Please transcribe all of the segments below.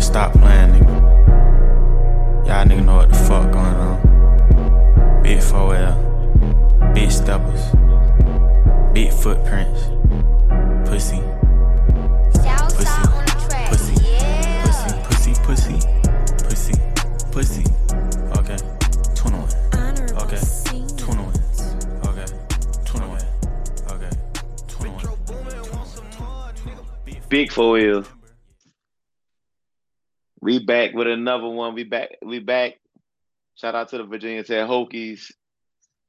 niggas stop playing, nigga. Y'all nigga know what the fuck going on. Big 4L, big steppers, big footprints, pussy. Pussy, pussy, pussy, pussy, pussy, pussy. Okay, 21. Okay, 21. Okay, 21. Okay, 21. Big four wheels. We back with another one. We back. We back. Shout out to the Virginia Tech Hokies.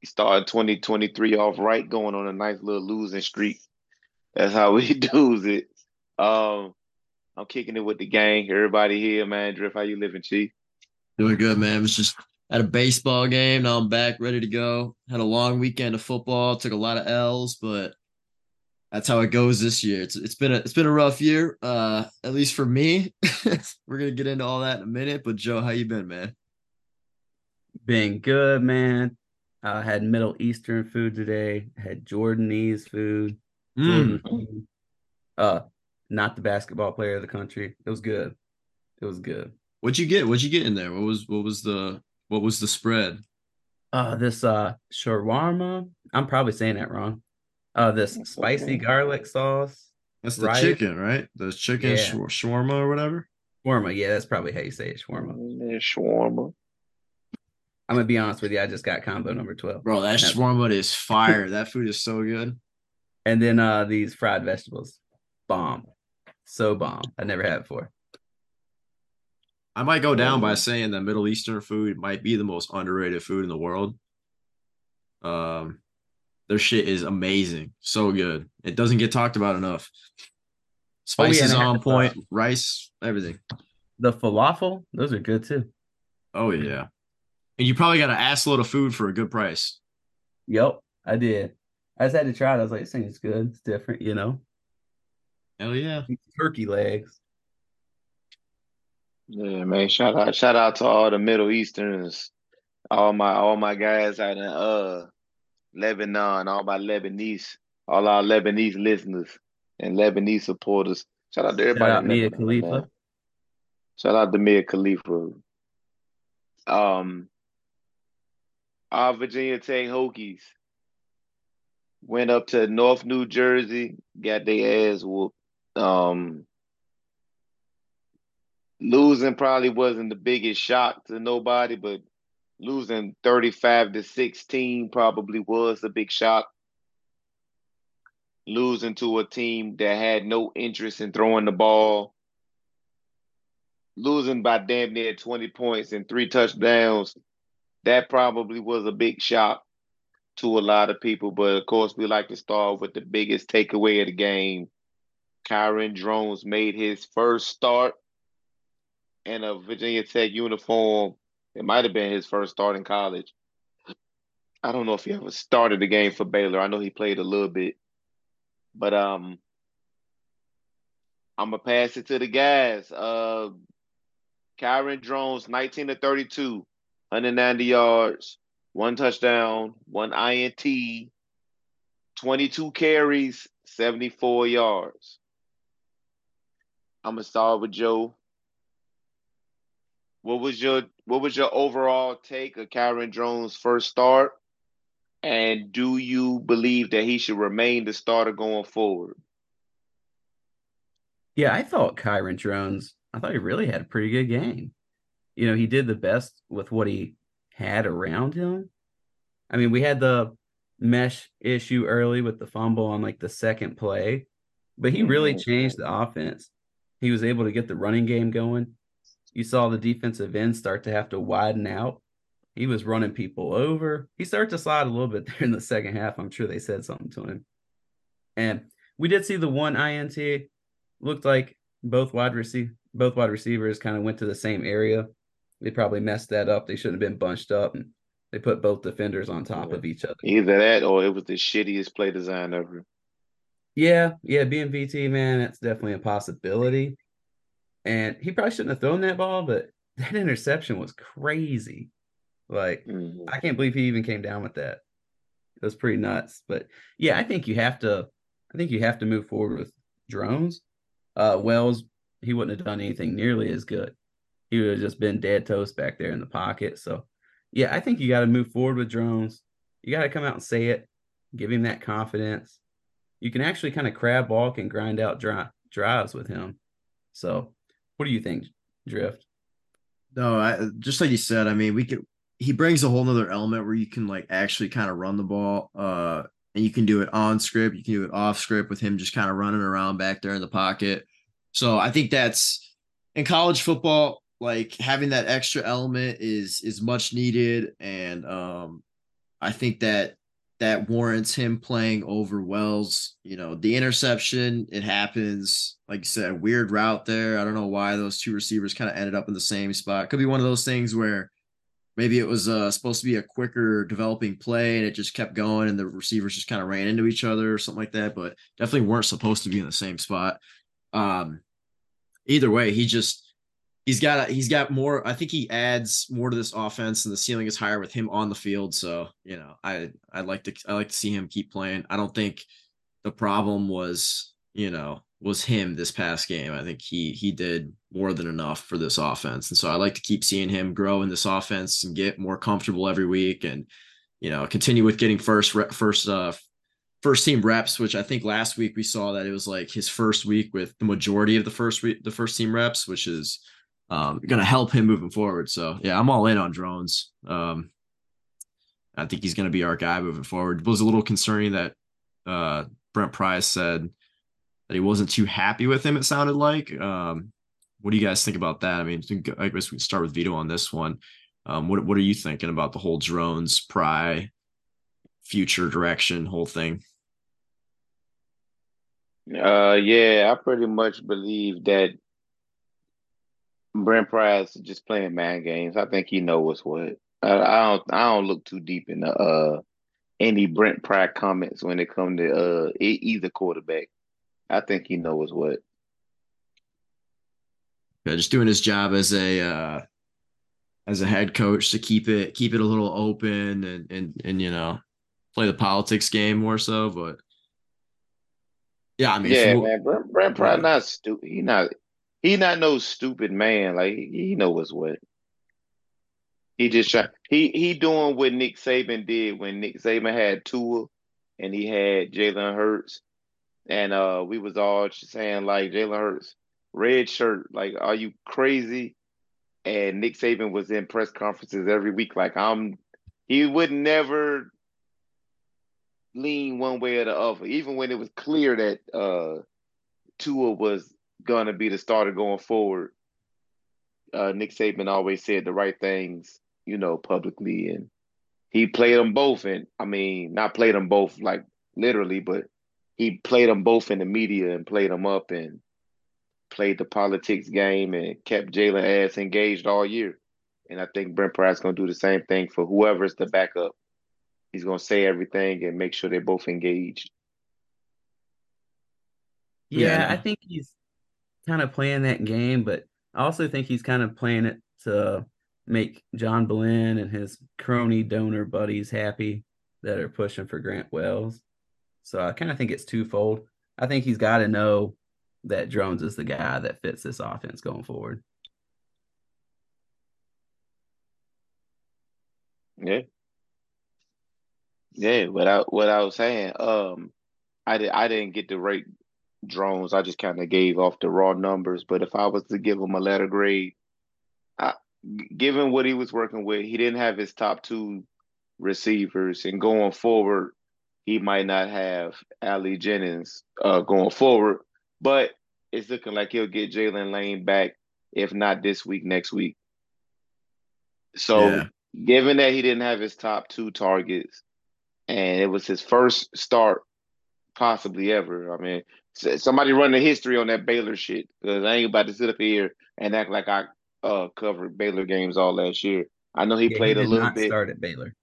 We started 2023 off right, going on a nice little losing streak. That's how we do it. Um, I'm kicking it with the gang. Everybody here, man. Drift, how you living, Chief? Doing good, man. Was just at a baseball game. Now I'm back, ready to go. Had a long weekend of football. Took a lot of L's, but that's how it goes this year. It's it's been a it's been a rough year, uh, at least for me. We're gonna get into all that in a minute. But Joe, how you been, man? Been good, man. I had Middle Eastern food today. Had Jordanese food. Mm. Jordan, uh, not the basketball player of the country. It was good. It was good. What'd you get? What'd you get in there? What was what was the what was the spread? Uh, this uh shawarma. I'm probably saying that wrong. Uh, this spicy garlic sauce. That's the Rice. chicken, right? The chicken Yeah. shawar- shawarma or whatever. Shawarma. Yeah, that's probably how you say it. Shawarma. Man, shawarma. I'm gonna be honest with you. I just got combo number twelve, Bro, that Yeah. shawarma is fire. that food is so good. and then uh these fried vegetables. Bomb. So bomb. I never had it before. I might go down by saying that Middle Eastern food might be the most underrated food in the world. Um, their shit is amazing, so good. It doesn't get talked about enough. Oh, yeah, Spices on point, uh, rice, everything. The falafel, those are good too. Oh yeah, and you probably got an assload of food for a good price. Yep, I did. I just had to try it. I was like, this thing is good. It's different, you know. Hell yeah! Turkey legs. Yeah, man. Shout out, shout out to all the Middle Easterns, all my all my guys out in uh Lebanon, all my Lebanese, all our Lebanese listeners and Lebanese supporters. Shout out to everybody. out Mia Khalifa. man. Shout out to Mia Khalifa. Um, our Virginia Tech Hokies went up to North New Jersey, got their ass whooped. Um, losing probably wasn't the biggest shock to nobody, but losing 35 to 16 probably was a big shock. Losing to a team that had no interest in throwing the ball. Losing by damn near 20 points and three touchdowns. That probably was a big shock to a lot of people. But of course, we like to start with the biggest takeaway of the game. Kyron Drones made his first start in a Virginia Tech uniform. It might have been his first start in college. I don't know if he ever started the game for Baylor. I know he played a little bit. But um I'm gonna pass it to the guys. Uh Kyron Drones, 19 to 32, 190 yards, one touchdown, one INT, 22 carries, 74 yards. I'm gonna start with Joe. What was your what was your overall take of Kyron Drones' first start? And do you believe that he should remain the starter going forward? Yeah, I thought Kyron Drones, I thought he really had a pretty good game. You know, he did the best with what he had around him. I mean, we had the mesh issue early with the fumble on like the second play, but he really mm-hmm. changed the offense. He was able to get the running game going. You saw the defensive end start to have to widen out. He was running people over. He started to slide a little bit there in the second half. I'm sure they said something to him. And we did see the one INT looked like both wide receive both wide receivers kind of went to the same area. They probably messed that up. They shouldn't have been bunched up and they put both defenders on top of each other. Either that or it was the shittiest play design ever. Yeah, yeah, being VT, man, that's definitely a possibility. And he probably shouldn't have thrown that ball, but that interception was crazy. Like, Mhm. I can't believe he even came down with that. It was pretty nuts. But yeah, I think you have to I think you have to move forward with drones. Uh Wells he wouldn't have done anything nearly as good. He would have just been dead toast back there in the pocket. So, yeah, I think you got to move forward with drones. You got to come out and say it, give him that confidence. You can actually kind of crab walk and grind out dri- drives with him. So, what do you think, Drift? No, I, just like you said, I mean, we could. He brings a whole nother element where you can like actually kind of run the ball. Uh, and you can do it on script, you can do it off script with him just kind of running around back there in the pocket. So I think that's in college football, like having that extra element is is much needed. And um I think that that warrants him playing over Wells. You know, the interception, it happens. Like you said, weird route there. I don't know why those two receivers kind of ended up in the same spot. Could be one of those things where maybe it was uh, supposed to be a quicker developing play and it just kept going and the receivers just kind of ran into each other or something like that but definitely weren't supposed to be in the same spot um either way he just he's got he's got more i think he adds more to this offense and the ceiling is higher with him on the field. So you know i i like to i like to see him keep playing. I don't think the problem was you know was him this past game. I think he he did more than enough for this offense, and so I like to keep seeing him grow in this offense and get more comfortable every week, and you know continue with getting first first uh first team reps, which I think last week we saw that it was like his first week with the majority of the first week the first team reps, which is um, going to help him moving forward. So yeah, I'm all in on drones. Um, I think he's going to be our guy moving forward. It was a little concerning that uh, Brent Pry said that he wasn't too happy with him. It sounded like. Um, what do you guys think about that? I mean, I guess we start with Vito on this one. Um, what what are you thinking about the whole drones, Pry, future direction, whole thing? Uh, yeah, I pretty much believe that Brent is just playing man games. I think he knows what. I, I don't. I don't look too deep into uh any Brent Pry comments when it comes to uh either quarterback. I think he knows what. Yeah, just doing his job as a uh, as a head coach to keep it keep it a little open and and and you know play the politics game more so. But yeah, I mean, yeah, man, Brent, Brent Pry not stupid. He not he not no stupid man. Like he, he knows what. He just try, he he doing what Nick Saban did when Nick Saban had Tua and he had Jalen Hurts and uh, we was all saying like Jalen Hurts, red shirt, like, are you crazy? And Nick Saban was in press conferences every week, like I'm. He would never lean one way or the other, even when it was clear that uh, Tua was gonna be the starter going forward. Uh, Nick Saban always said the right things, you know, publicly, and he played them both. And I mean, not played them both like literally, but he played them both in the media and played them up and played the politics game and kept Jalen ass engaged all year. And I think Brent Pry's going to do the same thing for whoever's the backup. He's going to say everything and make sure they're both engaged. Yeah, I think he's kind of playing that game, but I also think he's kind of playing it to make John Belen and his crony donor buddies happy that are pushing for Grant Wells. So I kind of think it's twofold. I think he's got to know that Drones is the guy that fits this offense going forward. Yeah. Yeah, what I what I was saying, um, I did I didn't get to rate drones. I just kind of gave off the raw numbers. But if I was to give him a letter grade, I, given what he was working with, he didn't have his top two receivers, and going forward, he might not have Ali Jennings uh, going forward, but it's looking like he'll get Jaylin Lane back, if not this week, next week. So, yeah. given that he didn't have his top two targets, and it was his first start, possibly ever. I mean, somebody run the history on that Baylor shit because I ain't about to sit up here and act like I uh, covered Baylor games all last year. I know he yeah, played he a little bit. Start at Baylor.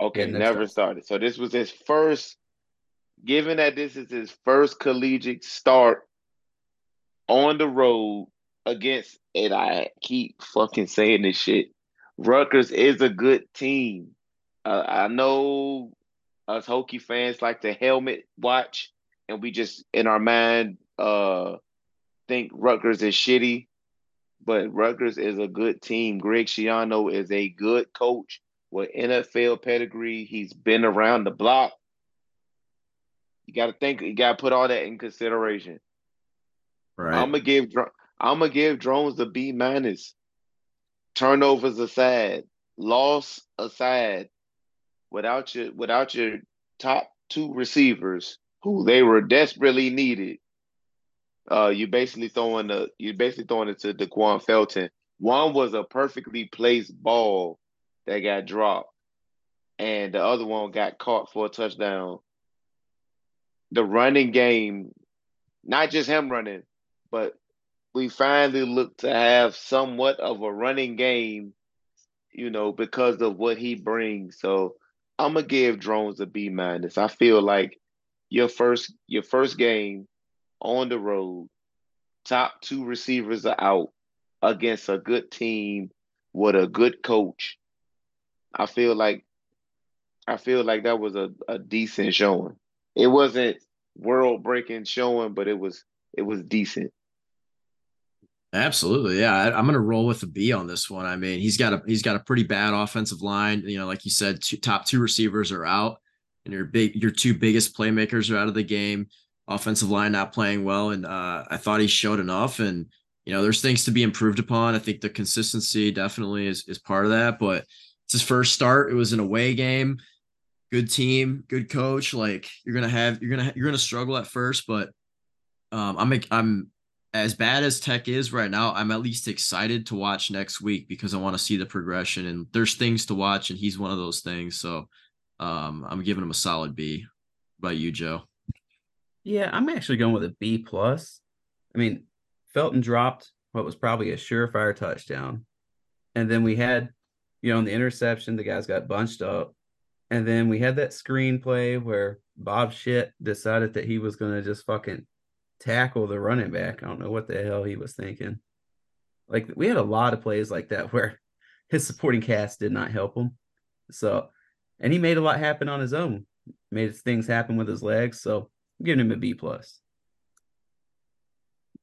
Okay, yeah, never started. So this was his first. Given that this is his first collegiate start on the road against, and I keep fucking saying this shit. Rutgers is a good team. Uh, I know us Hokie fans like to helmet watch, and we just in our mind uh think Rutgers is shitty, but Rutgers is a good team. Greg Schiano is a good coach with NFL pedigree. He's been around the block. You got to think. You got to put all that in consideration. Right. I'm gonna give. I'm gonna give drones a B minus. Turnovers aside, loss aside, without your without your top two receivers who they were desperately needed, uh, you basically throwing the you basically throwing it to Da'Quan Felton. One was a perfectly placed ball that got dropped, and the other one got caught for a touchdown. The running game, not just him running, but we finally look to have somewhat of a running game, you know, because of what he brings. So I'm gonna give drones a B minus. I feel like your first your first game on the road, top two receivers are out against a good team with a good coach. I feel like I feel like that was a, a decent showing. It wasn't world breaking showing, but it was it was decent. Absolutely, yeah. I, am going to roll with a B on this one. I mean, he's got a he's got a pretty bad offensive line. You know, like you said, two, top two receivers are out, and your big your two biggest playmakers are out of the game. Offensive line not playing well, and uh, I thought he showed enough. And you know, there's things to be improved upon. I think the consistency definitely is is part of that. But it's his first start. It was an away game. Good team, good coach. Like you're gonna have you're gonna you're gonna struggle at first, but um, I'm I'm as bad as tech is right now, I'm at least excited to watch next week because I want to see the progression and there's things to watch and he's one of those things. So um, I'm giving him a solid B. By you, Joe? Yeah, I'm actually going with a B plus. I mean, Felton dropped what was probably a surefire touchdown, and then we had, you know, in the interception, the guys got bunched up, and then we had that screenplay where Bob shit decided that he was going to just fucking tackle the running back. I don't know what the hell he was thinking. Like we had a lot of plays like that where his supporting cast did not help him. So, and he made a lot happen on his own. Made things happen with his legs. So, I'm giving him a B plus.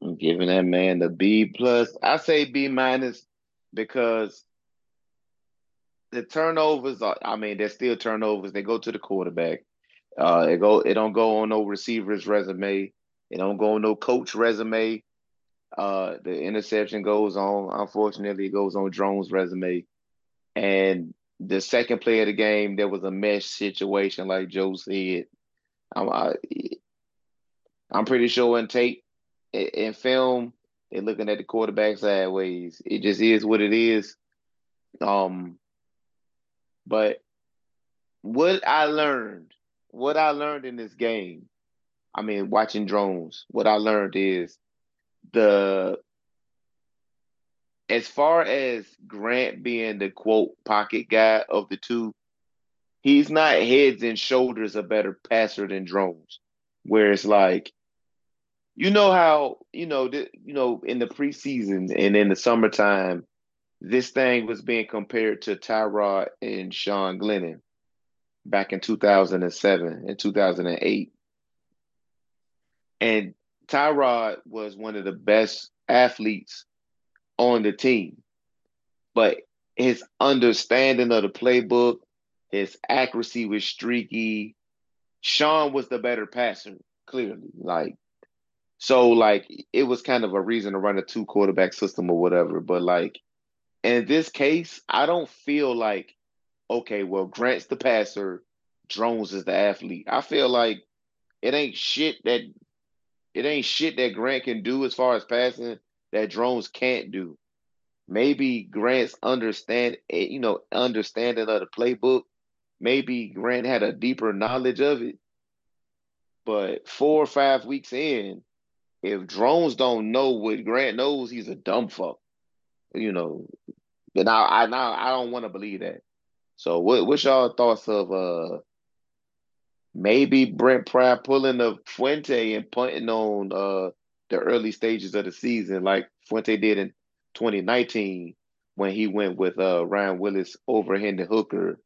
I'm giving that man the B plus. I say B minus because the turnovers are. I mean, they're still turnovers. They go to the quarterback. Uh, it go. It don't go on no receiver's resume. It don't go on no coach resume. Uh, the interception goes on. Unfortunately, it goes on Drone's resume. And the second play of the game, there was a mesh situation, like Joe said. I'm, I, I'm pretty sure in tape, in film, they're looking at the quarterback sideways. It just is what it is. Um, but what I learned, what I learned in this game I mean, watching drones, what I learned is the as far as Grant being the quote pocket guy of the two, he's not heads and shoulders a better passer than drones. Where it's like, you know how you know th- you know in the preseason and in the summertime, this thing was being compared to Tyrod and Sean Glennon back in 2007 and 2008. And Tyrod was one of the best athletes on the team. But his understanding of the playbook, his accuracy was streaky. Sean was the better passer, clearly. Like, so like it was kind of a reason to run a two quarterback system or whatever. But like in this case, I don't feel like, okay, well, Grant's the passer, Drones is the athlete. I feel like it ain't shit that it ain't shit that Grant can do as far as passing that drones can't do. Maybe Grant's understand, eh, you know, understanding of the playbook. Maybe Grant had a deeper knowledge of it. But four or five weeks in, if drones don't know what Grant knows, he's a dumb fuck. You know, but I, I now I don't want to believe that. So, what what's y'all thoughts of uh maybe Brent Pry pulling the Fuente and punting on uh, the early stages of the season, like Fuente did in 2019 when he went with uh, Ryan Willis over Hendon Hooker.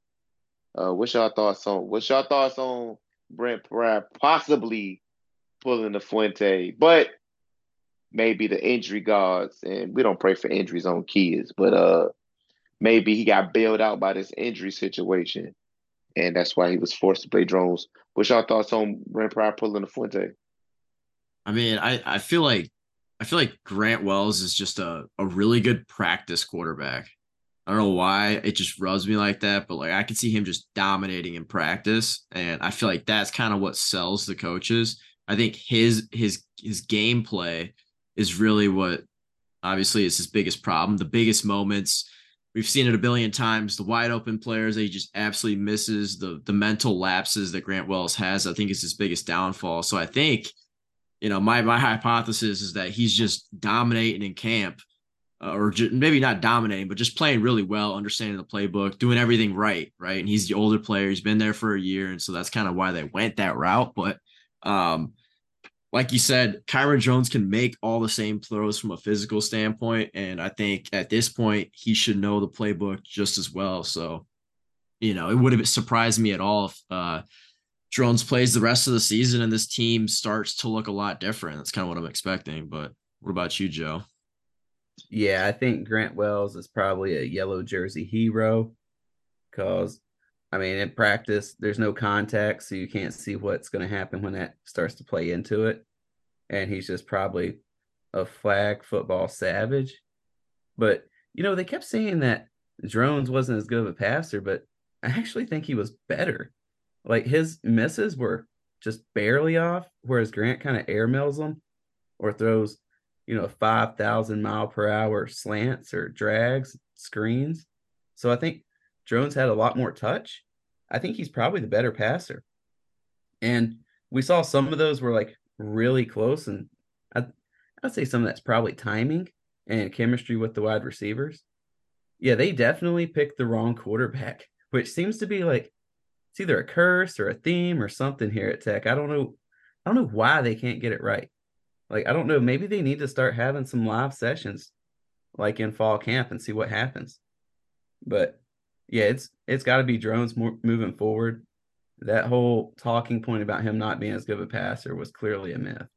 Uh, what's your thoughts on what's your thoughts on Brent Pry possibly pulling the Fuente? But maybe the injury gods, and we don't pray for injuries on kids, but uh, maybe he got bailed out by this injury situation, and that's why he was forced to play drones. What's your thoughts on Brent Pry pulling the Fuente? I mean, I I feel like I feel like Grant Wells is just a a really good practice quarterback. I don't know why it just rubs me like that, but like I can see him just dominating in practice, and I feel like that's kind of what sells the coaches. I think his his his gameplay is really what obviously is his biggest problem. The biggest moments we've seen it a billion times. The wide open players that he just absolutely misses. The the mental lapses that Grant Wells has, I think, is his biggest downfall. So I think, you know, my my hypothesis is that he's just dominating in camp, uh, or maybe not dominating, but just playing really well, understanding the playbook, doing everything right, right. And he's the older player. He's been there for a year, and so that's kind of why they went that route. But um, like you said, Kyron Drones can make all the same throws from a physical standpoint. And I think at this point, he should know the playbook just as well. So, you know, it would have surprised me at all if uh, Drones plays the rest of the season and this team starts to look a lot different. That's kind of what I'm expecting. But what about you, Joe? Yeah, I think Grant Wells is probably a yellow jersey hero because I mean, in practice, there's no contact, so you can't see what's going to happen when that starts to play into it. And he's just probably a flag football savage. But, you know, they kept saying that Drones wasn't as good of a passer, but I actually think he was better. Like his misses were just barely off, whereas Grant kind of airmails them or throws, you know, 5,000 mile per hour slants or drags, screens. So I think Drones had a lot more touch. I think he's probably the better passer. And we saw some of those were like really close. And I, I'd say some of that's probably timing and chemistry with the wide receivers. Yeah, they definitely picked the wrong quarterback, which seems to be like it's either a curse or a theme or something here at Tech. I don't know. I don't know why they can't get it right. Like, I don't know. Maybe they need to start having some live sessions like in fall camp and see what happens. But yeah, it's it's got to be drones more, moving forward. That whole talking point about him not being as good of a passer was clearly a myth.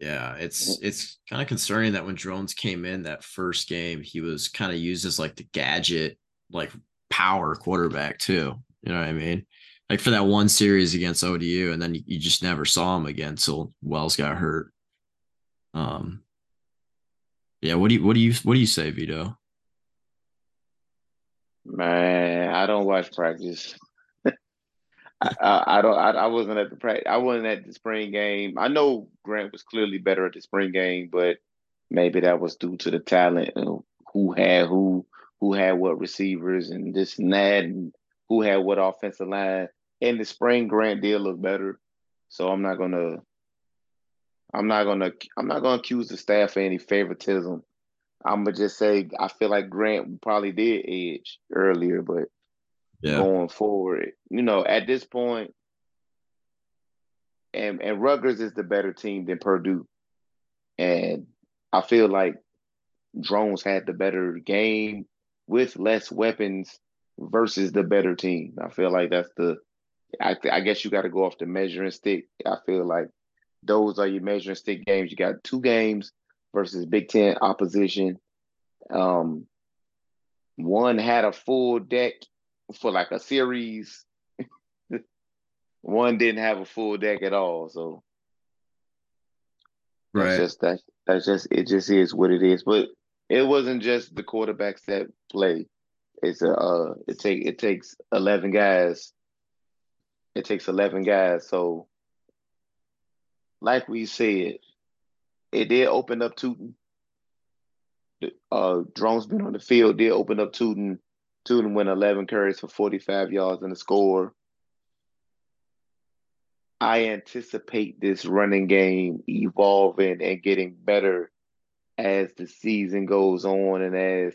Yeah, it's it's kind of concerning that when drones came in that first game, he was kind of used as like the gadget, like power quarterback too. You know what I mean? Like for that one series against ODU, and then you, just never saw him again until Wells got hurt. Um, yeah. What do you what do you what do you say, Vito? Man, I don't watch practice. I, I, I, don't. I, I wasn't at the practice. I wasn't at the spring game. I know Grant was clearly better at the spring game, but maybe that was due to the talent and who had who, who had what receivers, and this and that, and who had what offensive line. In the spring, Grant did look better, so I'm not gonna. I'm not gonna. I'm not gonna accuse the staff of any favoritism I'm gonna just say I feel like Grant probably did edge earlier, but yeah. going forward, you know, at this point, and and Rutgers is the better team than Purdue, and I feel like Drones had the better game with less weapons versus the better team. I feel like that's the. I th- I guess you got to go off the measuring stick. I feel like those are your measuring stick games. You got two games versus Big Ten opposition. Um, one had a full deck for like a series. one didn't have a full deck at all. So right. that's just that that's just it just is what it is. But it wasn't just the quarterbacks that play. It's a uh, it take it takes eleven guys. It takes eleven guys. So like we said, it did open up Tuten. Uh, drones been on the field did open up Tuten. Tuten went 11 carries for 45 yards and a score. I anticipate this running game evolving and getting better as the season goes on and as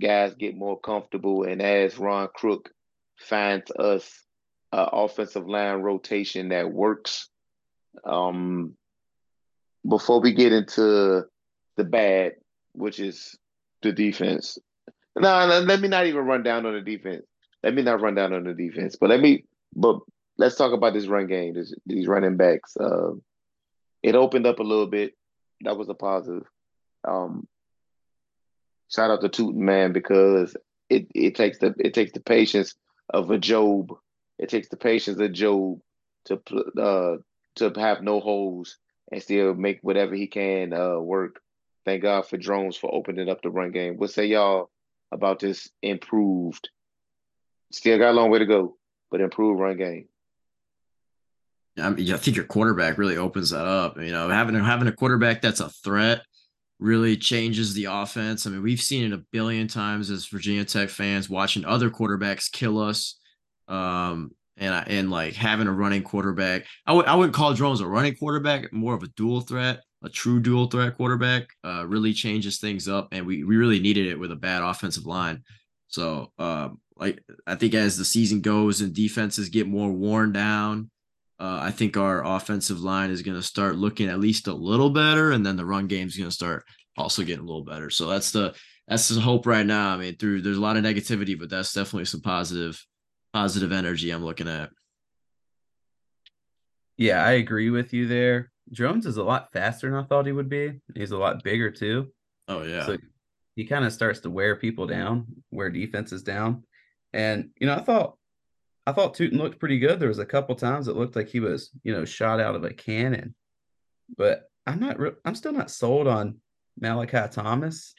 guys get more comfortable and as Ron Crook finds us an offensive line rotation that works. Um, before we get into the bad, which is the defense. No, let me not even run down on the defense. Let me not run down on the defense, but let me. But let's talk about this run game. This, these running backs. Uh, it opened up a little bit. that was a positive. Um, shout out to Tuten man because it it takes the it takes the patience of a Job. It takes the patience of Job to uh to have no holes and still make whatever he can uh work. Thank God for drones for opening up the run game. What say y'all about this improved? Still got a long way to go, but improved run game. I, mean, I think your quarterback really opens that up. You know, having having a quarterback that's a threat really changes the offense. I mean, we've seen it a billion times as Virginia Tech fans watching other quarterbacks kill us. Um, and and like having a running quarterback, I would I wouldn't call Drones a running quarterback, more of a dual threat, a true dual threat quarterback. Uh, really changes things up, and we we really needed it with a bad offensive line. So, um, like I think as the season goes and defenses get more worn down, uh, I think our offensive line is going to start looking at least a little better, and then the run game is going to start also getting a little better. So that's the that's the hope right now. I mean, through there's a lot of negativity, but that's definitely some positive positive energy I'm looking at. Yeah, I agree with you there. Drones is a lot faster than I thought he would be. He's a lot bigger too. Oh yeah. So he kind of starts to wear people down, wear defenses down. And you know, I thought I thought Tuten looked pretty good. There was a couple times it looked like he was, you know, shot out of a cannon. But I'm not. Re- I'm still not sold on Malachi Thomas.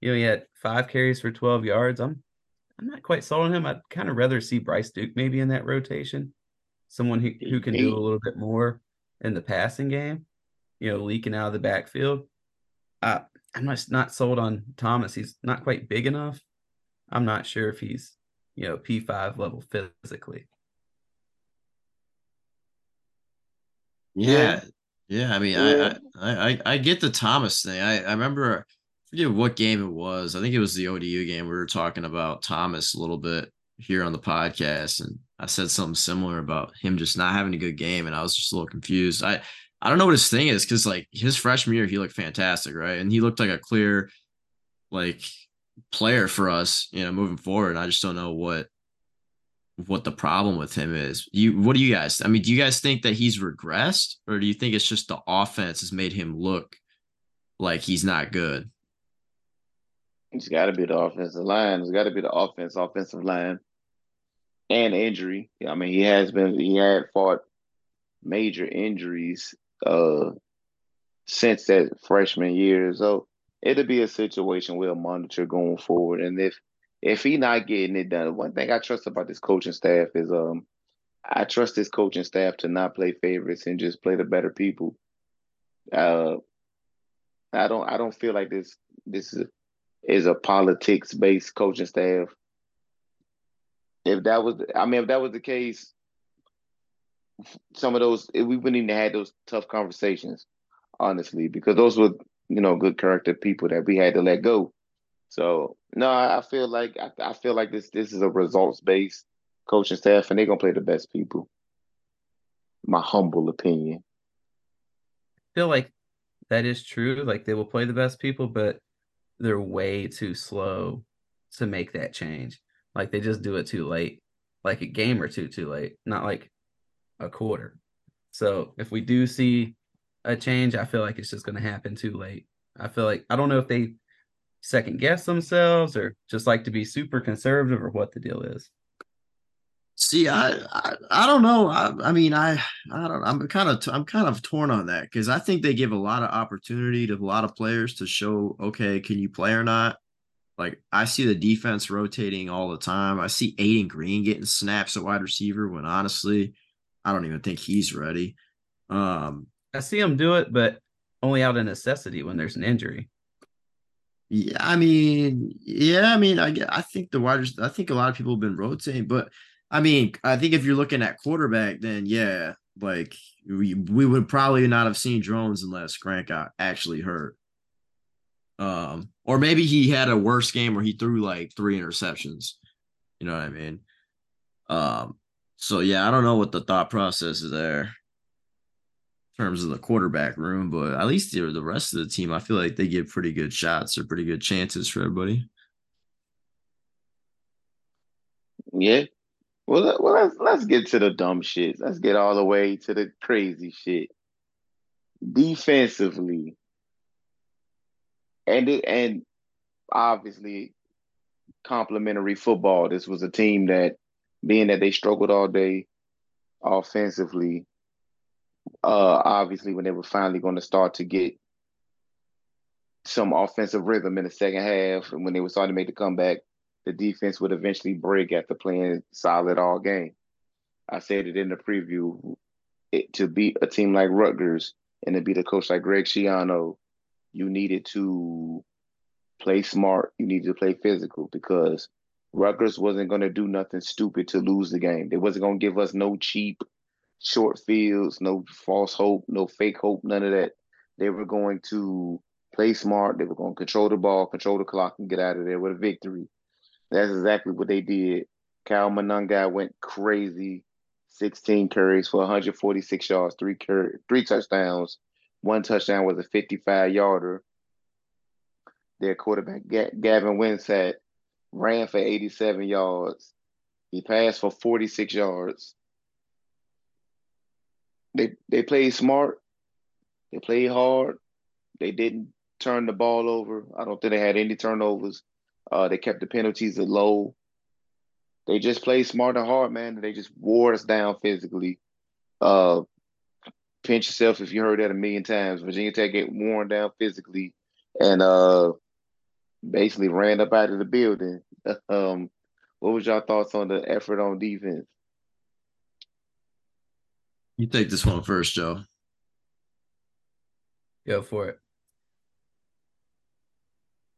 You know, he had five carries for 12 yards. I'm. I'm not quite sold on him. I'd kind of rather see Bryce Duke maybe in that rotation, someone who, who can do a little bit more in the passing game. You know, leaking out of the backfield. Uh, I'm not not sold on Thomas. He's not quite big enough. I'm not sure if he's you know P5 level physically. Yeah, yeah. I mean, yeah. I, I I get the Thomas thing. I I remember I forget what game it was. I think it was the ODU game. We were talking about Thomas a little bit here on the podcast, and I said something similar about him just not having a good game, and I was just a little confused. I I don't know what his thing is because like his freshman year he looked fantastic, right? And he looked like a clear like player for us, you know, moving forward. I just don't know what what the problem with him is. You what do you guys I mean, do you guys think that he's regressed or do you think it's just the offense has made him look like he's not good? It's got to be the offensive line. It's got to be the offense, offensive line, and injury. I mean, he has been he had fought major injuries uh since that freshman year. So it'll be a situation we'll monitor going forward. And if if he not getting it done, one thing I trust about this coaching staff is um I trust this coaching staff to not play favorites and just play the better people. Uh I don't I don't feel like this this is is a politics based coaching staff. If that was I mean if that was the case, some of those we wouldn't even have had those tough conversations, honestly, because those were you know, good character people that we had to let go. So no, I feel like I, feel like this this is a results based coaching staff, and they're gonna play the best people. My humble opinion. I feel like that is true. Like they will play the best people, but they're way too slow to make that change. Like they just do it too late, like a game or two too late, not like a quarter. So if we do see a change, I feel like it's just going to happen too late. I feel like I don't know if they second guess themselves or just like to be super conservative or what the deal is. See, I, I, I don't know. I, I mean, I, I don't. I'm kind of, I'm kind of torn on that because I think they give a lot of opportunity to a lot of players to show, okay, can you play or not? Like I see the defense rotating all the time. I see Ayden Greene getting snaps at wide receiver when honestly, I don't even think he's ready. Um, I see him do it, but only out of necessity when there's an injury. Yeah, I mean, yeah, I mean, I I think the wide, I think a lot of people have been rotating, but I mean, I think if you're looking at quarterback, then yeah, like we we would probably not have seen drones unless Grant got actually hurt. Um, or maybe he had a worse game where he threw like three interceptions. You know what I mean? Um, so yeah, I don't know what the thought process is there terms of the quarterback room, but at least the, the rest of the team, I feel like they get pretty good shots or pretty good chances for everybody. Yeah. Well, well, let's let's get to the dumb shit. Let's get all the way to the crazy shit. Defensively, and it, and obviously complementary football. This was a team that, being that they struggled all day offensively, uh, obviously when they were finally going to start to get some offensive rhythm in the second half, and when they were starting to make the comeback, the defense would eventually break after playing solid all game. I said it in the preview. It, to beat a team like Rutgers and to beat a coach like Greg Schiano, you needed to play smart. You needed to play physical because Rutgers wasn't going to do nothing stupid to lose the game. They wasn't going to give us no cheap short fields, no false hope, no fake hope, none of that. They were going to play smart. They were going to control the ball, control the clock, and get out of there with a victory. That's exactly what they did. Kyle Monangai went crazy. 16 carries for 146 yards, three three touchdowns. One touchdown was a 55 yarder. Their quarterback Gavin Wimsatt ran for 87 yards. He passed for 46 yards. They they played smart. They played hard. They didn't turn the ball over. I don't think they had any turnovers. Uh, they kept the penalties at low. They just played smart and hard, man. They just wore us down physically. Uh, pinch yourself if you heard that a million times. Virginia Tech get worn down physically, and uh, basically ran up out of the building. um, what was your thoughts on the effort on defense? You take this one first, Joe. Go for it.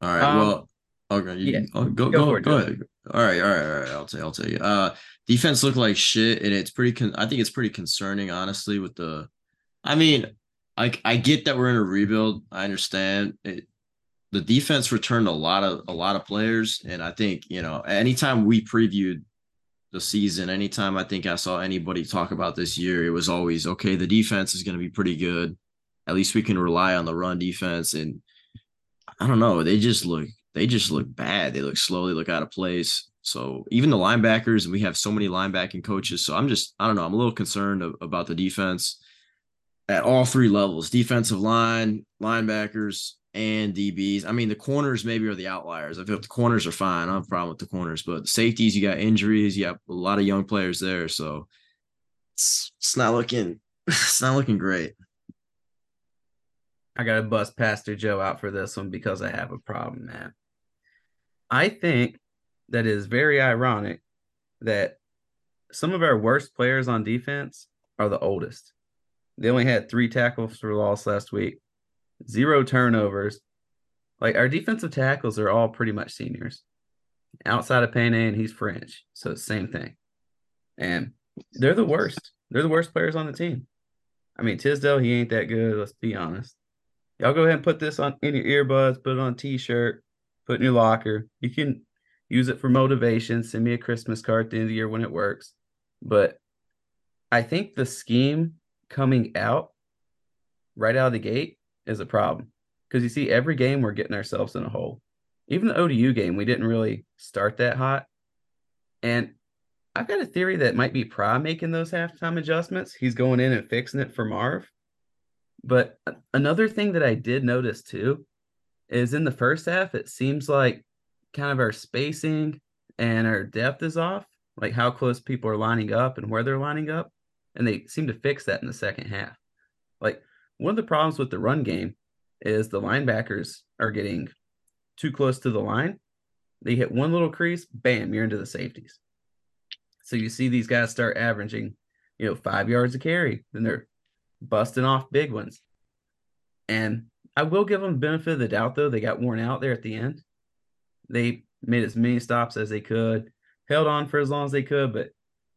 All right. Um, well, okay. You, yeah. Oh, go go go, it, go ahead. All right. All right. All right. I'll tell. You, I'll tell you. Uh, defense looked like shit, and it's pretty. Con- I think it's pretty concerning, honestly. With the, I mean, I I get that we're in a rebuild. I understand it the defense returned a lot of a lot of players, and I think you know anytime we previewed the season, anytime I think I saw anybody talk about this year, it was always okay. The defense is going to be pretty good. At least we can rely on the run defense, and I don't know. They just look they just look bad. They look slow. They look out of place. So even the linebackers, and we have so many linebacking coaches. So I'm just I don't know. I'm a little concerned about the defense at all three levels: defensive line, linebackers, and DBs. I mean, the corners maybe are the outliers. I feel the corners are fine. I have a problem with the corners, but the safeties, you got injuries, you have a lot of young players there. So it's, it's not looking it's not looking great. I gotta bust Pastor Joe out for this one because I have a problem, man. I think that is very ironic that some of our worst players on defense are the oldest. They only had three tackles for loss last week zero turnovers. Like our defensive tackles are all pretty much seniors. Outside of Pene, and he's French, so same thing. And they're the worst. They're the worst players on the team. I mean, Tisdale, he ain't that good. Let's be honest. Y'all go ahead and put this on in your earbuds, put it on a t-shirt, put in your locker. You can use it for motivation. Send me a Christmas card at the end of the year when it works. But I think the scheme coming out right out of the gate is a problem because you see every game we're getting ourselves in a hole. Even the ODU game, we didn't really start that hot. And I've got a theory that might be Pry making those halftime adjustments. He's going in and fixing it for Marve. But another thing that I did notice too is in the first half, it seems like kind of our spacing and our depth is off, like how close people are lining up and where they're lining up. And they seem to fix that in the second half. Like one of the problems with the run game is the linebackers are getting too close to the line. They hit one little crease, bam, you're into the safeties. So you see these guys start averaging, you know, five yards a carry, then they're busting off big ones. And I will give them benefit of the doubt though. They got worn out there at the end. They made as many stops as they could, held on for as long as they could, but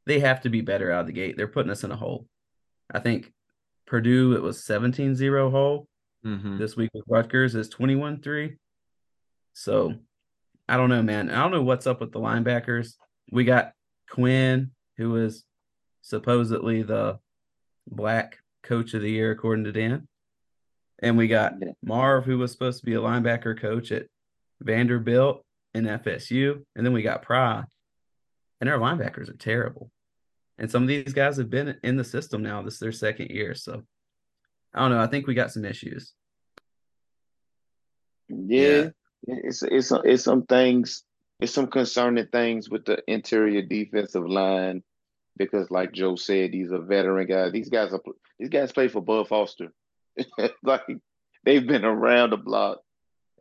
they have to be better out of the gate. They're putting us in a hole. I think Purdue, it was 17 0 hole. Mm-hmm. This week with Rutgers is 21 3. So I don't know, man. I don't know what's up with the linebackers. We got Quinn, who is supposedly the black coach of the year, according to Dan. And we got Marve, who was supposed to be a linebacker coach at Vanderbilt and FSU. And then we got Pry. And our linebackers are terrible. And some of these guys have been in the system now. This is their second year. So I don't know. I think we got some issues. Yeah, it's it's it's some things. It's some concerning things with the interior defensive line because, like Joe said, these are veteran guys. These guys are these guys play for Bud Foster. like they've been around the block.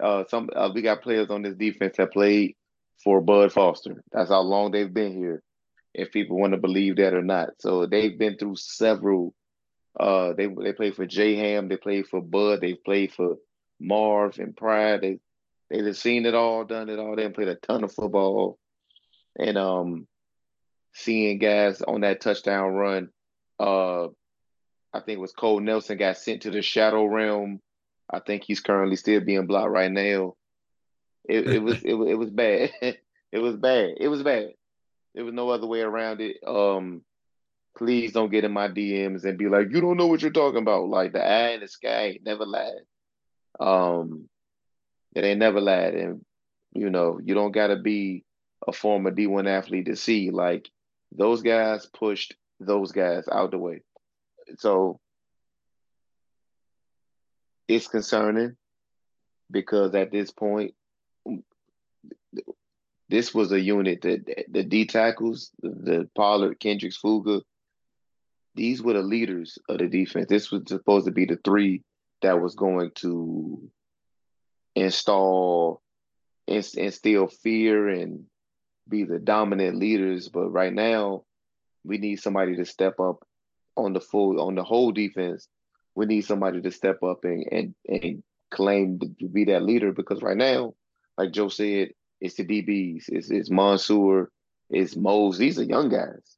Uh, some uh, we got players on this defense that played for Bud Foster. That's how long they've been here. If people want to believe that or not, so they've been through several. Uh, they they played for J Ham. They played for Bud. They played for Marve and Pry. They they have seen it all, done it all. They played a ton of football, and um, seeing guys on that touchdown run. Uh, I think it was Cole Nelson got sent to the shadow realm. I think he's currently still being blocked right now. It, it was it, it was bad. it was bad. It was bad. There was no other way around it. Um, please don't get in my DMs and be like, you don't know what you're talking about. Like the eye in the sky never lied. Um, it ain't never lied, and you know you don't got to be a former D1 athlete to see like those guys pushed those guys out the way. So it's concerning because at this point, this was a unit that the D tackles, the, the Pollard, Kendricks, Fuga, these were the leaders of the defense. This was supposed to be the three that was going to install instill fear and be the dominant leaders. But right now, we need somebody to step up on the full on the whole defense. We need somebody to step up and and, and claim to be that leader because right now, like Joe said, it's the DBs, it's it's Mansoor, it's Mose. These are young guys.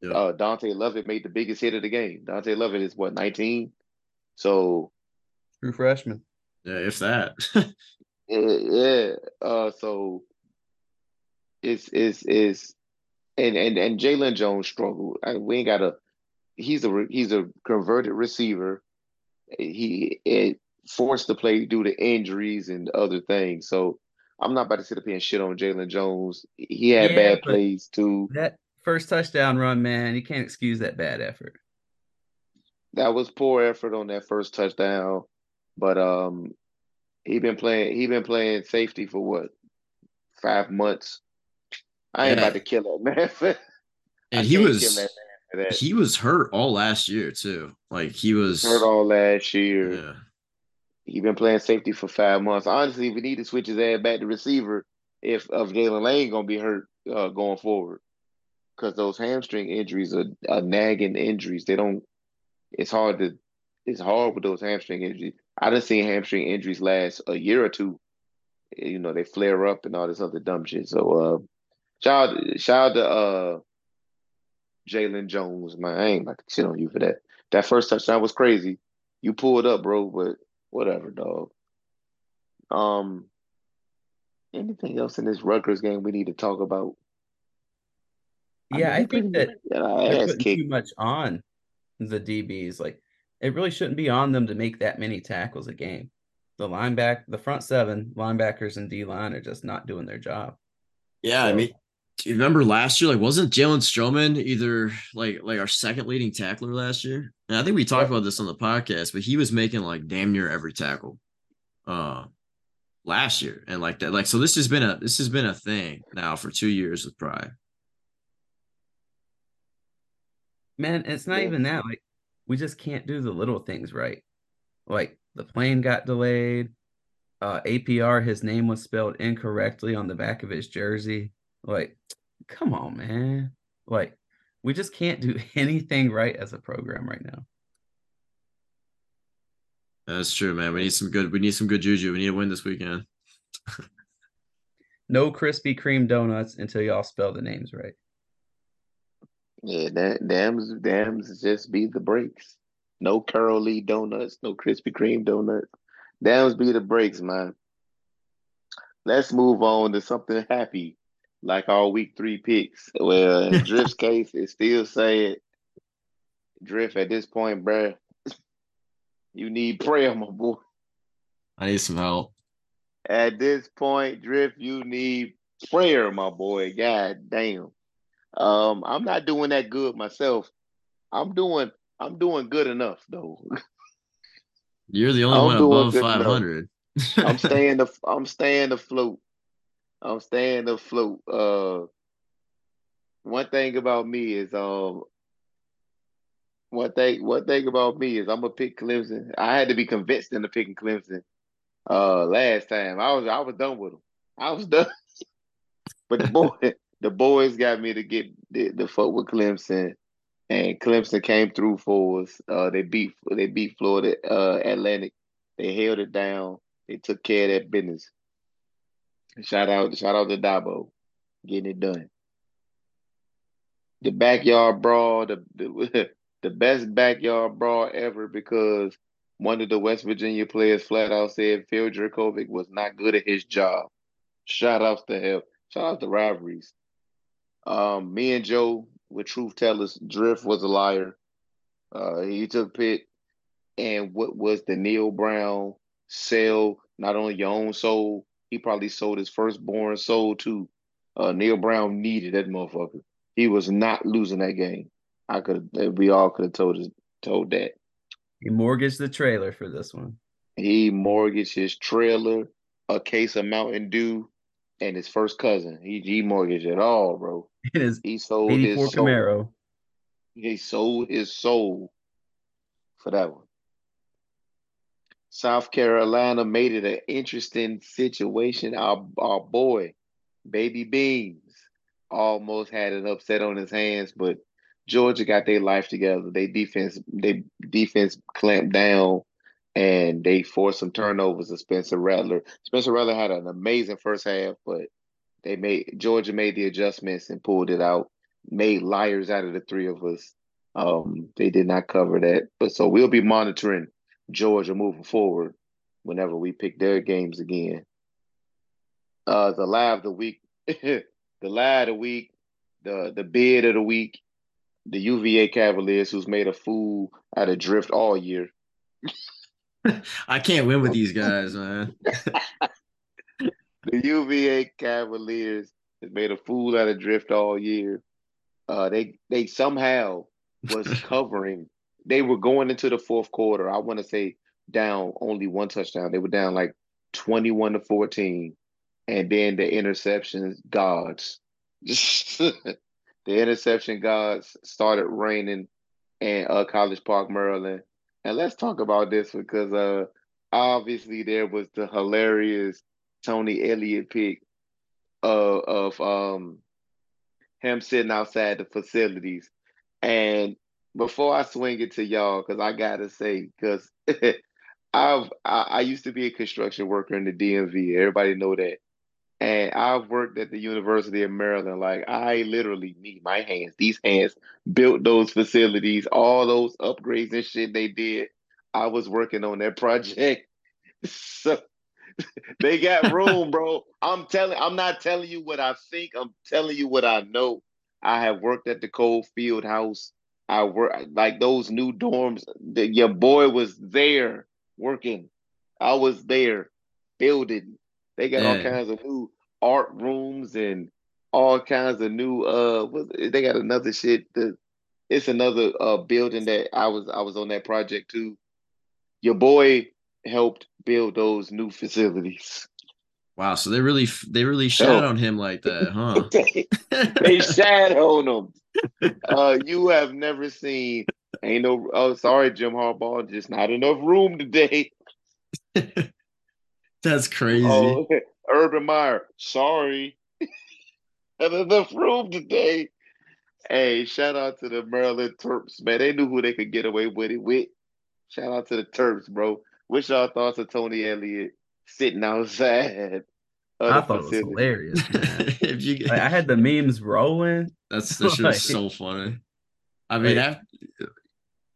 Yeah. Uh, Dante Lovett made the biggest hit of the game. Dante Lovett is what 19, so true freshman. Yeah, if that. yeah, yeah. Uh, so it's it's is and and and Jalen Jones struggled. I, we ain't got a. He's a he's a converted receiver. He it forced to play due to injuries and other things. So I'm not about to sit up here and shit on Jalen Jones. He had yeah, bad plays too. That first touchdown run, man, you can't excuse that bad effort. That was poor effort on that first touchdown, but um, he been playing. He been playing safety for what five months. I ain't yeah. about to kill that man. and he was he was hurt all last year too. Like he was hurt all last year. Yeah. He been playing safety for five months. Honestly, we need to switch his ass back to receiver if of Jaylin Lane gonna be hurt uh, going forward. Because those hamstring injuries are, are nagging injuries. They don't. It's hard to. It's hard with those hamstring injuries. I done seen hamstring injuries last a year or two. You know, they flare up and all this other dumb shit. So uh shout shout out to uh Jalen Jones, man. I ain't about to shit on you for that. That first touchdown was crazy. You pulled up, bro, but whatever, dog. Um anything else in this Rutgers game we need to talk about? Yeah, I, mean, I think that yeah, they're putting too much on the DBs. Like it really shouldn't be on them to make that many tackles a game. The linebacker, the front seven linebackers and D line are just not doing their job. Yeah, so, I mean, do you remember last year? Like, wasn't Jalen Stroman either like like our second leading tackler last year? And I think we talked about this on the podcast, but he was making like damn near every tackle, uh, last year, and like that. Like, so this has been a this has been a thing now for two years with Pry. Man, it's not even that. Like, we just can't do the little things right. Like the plane got delayed. Uh, APR, his name was spelled incorrectly on the back of his jersey. Like, come on, man. Like, we just can't do anything right as a program right now. That's true, man. We need some good. We need some good juju. We need to win this weekend. no Krispy Kreme donuts until y'all spell the names right. Yeah, that dams dams just be the breaks. No curly donuts, no Krispy Kreme donuts. Dams be the breaks, man. Let's move on to something happy, like all week three picks. Well, in Drift's case, it still saying Drift at this point, bruh, you need prayer, my boy. I need some help. At this point, Drift, you need prayer, my boy. God damn. Um, I'm not doing that good myself. I'm doing I'm doing good enough though. You're the only I'm one above 500. I'm staying the I'm staying afloat. I'm staying afloat. Uh, one thing about me is um one thing one thing about me is I'm gonna pick Clemson. I had to be convinced into picking Clemson uh last time. I was I was done with them. I was done. but the boy the boys got me to get the, the fuck with Clemson. And Clemson came through for us. Uh they beat they beat Florida uh Atlantic. They held it down. They took care of that business. Shout out shout out to Dabo getting it done. The backyard brawl, the, the the best backyard brawl ever because one of the West Virginia players flat out said Phil Jurkovec was not good at his job. Shout out to hell. Shout out to rivalries. Um, me and Joe with Truth Tellers, Drift was a liar. Uh, he took Pitt and what was the Neal Brown sell not only your own soul, he probably sold his firstborn soul to Uh, Neal Brown needed that motherfucker. He was not losing that game. I could we all could have told us told that. He mortgaged the trailer for this one. He mortgaged his trailer, a case of Mountain Dew, and his first cousin. He he mortgaged it all, bro. It is He sold his soul. Camaro. He sold his soul for that one. South Carolina made it an interesting situation. Our our boy, Baby Beans, almost had an upset on his hands, but Georgia got their life together. They defense they defense clamped down and they forced some turnovers of Spencer Rattler. Spencer Rattler had an amazing first half, but they made Georgia made the adjustments and pulled it out. Made liars out of the three of us. Um, they did not cover that, but so we'll be monitoring Georgia moving forward whenever we pick their games again. Uh, the lie of the week, the lie of the week, the the bid of the week, the UVA Cavaliers, who's made a fool out of Drift all year. I can't win with these guys, man. The UVA Cavaliers has made a fool out of Drift all year. Uh, they they somehow was covering. They were going into the fourth quarter. I want to say down only one touchdown. They were down like twenty-one to fourteen, and then the interceptions gods, the interception gods started raining in uh, College Park, Maryland. And let's talk about this because uh, obviously there was the hilarious Tony Elliott pick uh, of um him sitting outside the facilities. And before I swing it to y'all, because I gotta say, because I've I, I used to be a construction worker in the DMV. Everybody know that. And I've worked at the University of Maryland. Like I literally me, my hands, these hands built those facilities, all those upgrades and shit they did. I was working on that project. So they got room, bro. I'm telling I'm not telling you what I think. I'm telling you what I know. I have worked at the Cole Field House. I work like those new dorms. The, your boy was there working. I was there building. They got all kinds of new art rooms and all kinds of new uh what, they got another shit that it's another uh building that I was I was on that project too. Your boy helped build those new facilities. Wow, so they really they really shat on him like that, huh? they, they shat on him. Uh, you have never seen. Ain't no. Oh, sorry, Jim Harbaugh. Just not enough room today. That's crazy. Oh, Urban Meyer. Sorry, not enough room today. Hey, shout out to the Maryland Terps, man. They knew who they could get away with it with. Shout out to the Terps, bro. What's y'all thoughts of Tony Elliott sitting outside? of I the thought it was hilarious, man. if you Like, I had the memes rolling. that's that shit like- was so funny. I mean, Like- af-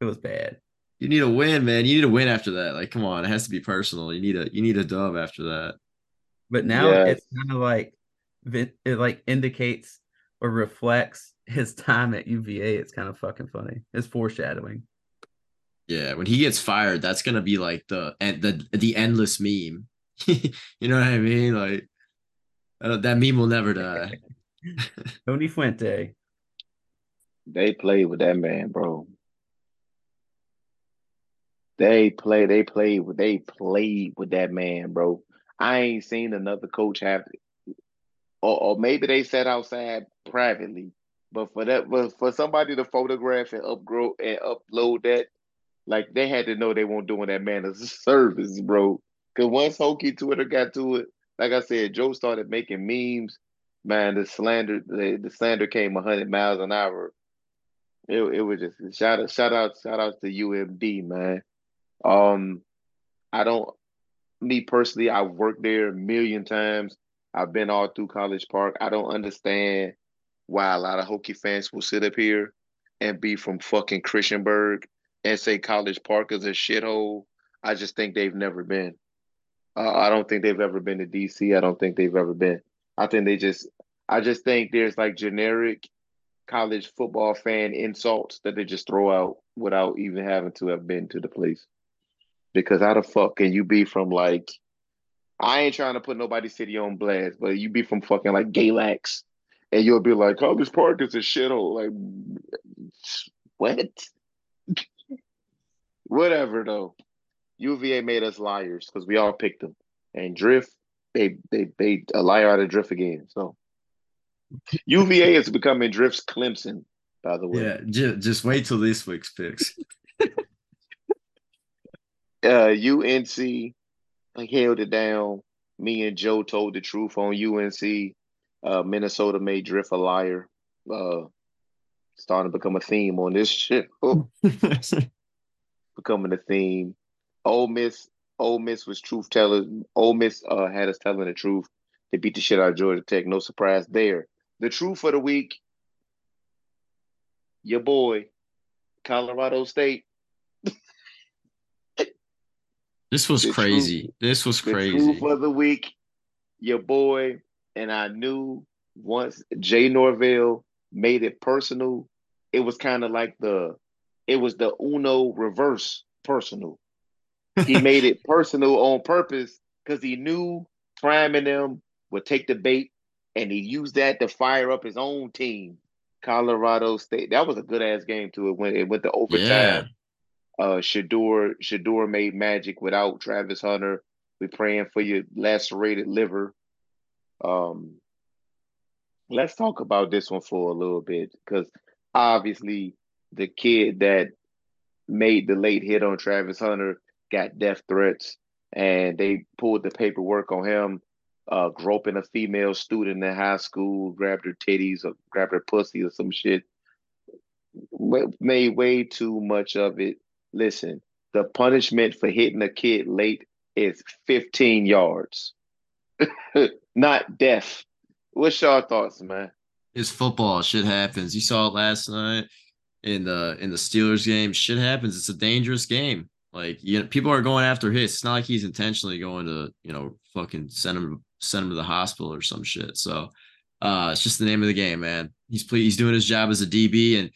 It was bad. you need a win, man. You need a win after that. Like, come on, it has to be personal. You need a you need a dub after that. But now Yes. it's kind of like it like indicates or reflects his time at UVA. It's kind of fucking funny. It's foreshadowing. Yeah, when he gets fired, that's gonna be like the and the the endless meme. you know what I mean? Like uh, that meme will never die. Tony Fuente. They played with that man, bro. They play. They played. with- They played with that man, bro. I ain't seen another coach have, or, or maybe they sat outside privately. But for that, but for somebody to photograph and upgrow and upload that, like they had to know they weren't doing that man a service, bro. Cause once Hokie Twitter got to it, like I said, Joe started making memes. Man, the slander, the, the slander came hundred miles an hour. It, it was just shout out, shout out, shout out to UMD, man. Um, I don't, me personally, I've worked there a million times. I've been all through College Park. I don't understand why a lot of Hokie fans will sit up here and be from fucking Christiansburg and say College Park is a shithole. I just think they've never been. Uh, I don't think they've ever been to DC. I don't think they've ever been. I think they just, I just think there's like generic college football fan insults that they just throw out without even having to have been to the place. Because how the fuck can you be from like, I ain't trying to put nobody's city on blast, but you be from fucking like Galax and you'll be like, College Park is a shithole. Like, what? Whatever though. UVA made us liars because we all picked them. And Drift, they they they a liar out of Drift again. So UVA is becoming Drift's Clemson, by the way. Yeah, just, just wait till this week's picks. Uh UNC like held it down. Me and Joe told the truth on UNC. Uh Minnesota made Drift a liar. Uh starting to become a theme on this shit. Oh, becoming a theme. Ole Miss, Ole Miss was truth tellers. Ole Miss uh, had us telling the truth. They beat the shit out of Georgia Tech. No surprise there. The truth for the week, your boy, Colorado State. this was The crazy. This was crazy. The truth of the week, your boy. And I knew once Jay Norvell made it personal, it was kind of like the, it was the Uno reverse personal. He made it personal on purpose because he knew Prime and them would take the bait, and he used that to fire up his own team, Colorado State. That was a good ass game too. It went it went to overtime. Yeah. Uh, Shedeur Shedeur made magic without Travis Hunter. We praying for your lacerated liver. Um, let's talk about this one for a little bit because obviously the kid that made the late hit on Travis Hunter got death threats, and they pulled the paperwork on him, uh, groping a female student in high school, grabbed her titties or grabbed her pussy or some shit. Made way too much of it. Listen, the punishment for hitting a kid late is 15 yards, not death. What's your thoughts, man? It's football. Shit happens. You saw it last night in the in the Steelers game. Shit happens. It's a dangerous game. Like you know, people are going after hits. It's not like he's intentionally going to, you know, fucking send him send him to the hospital or some shit. So uh it's just the name of the game, man. He's he's doing his job as a DB. And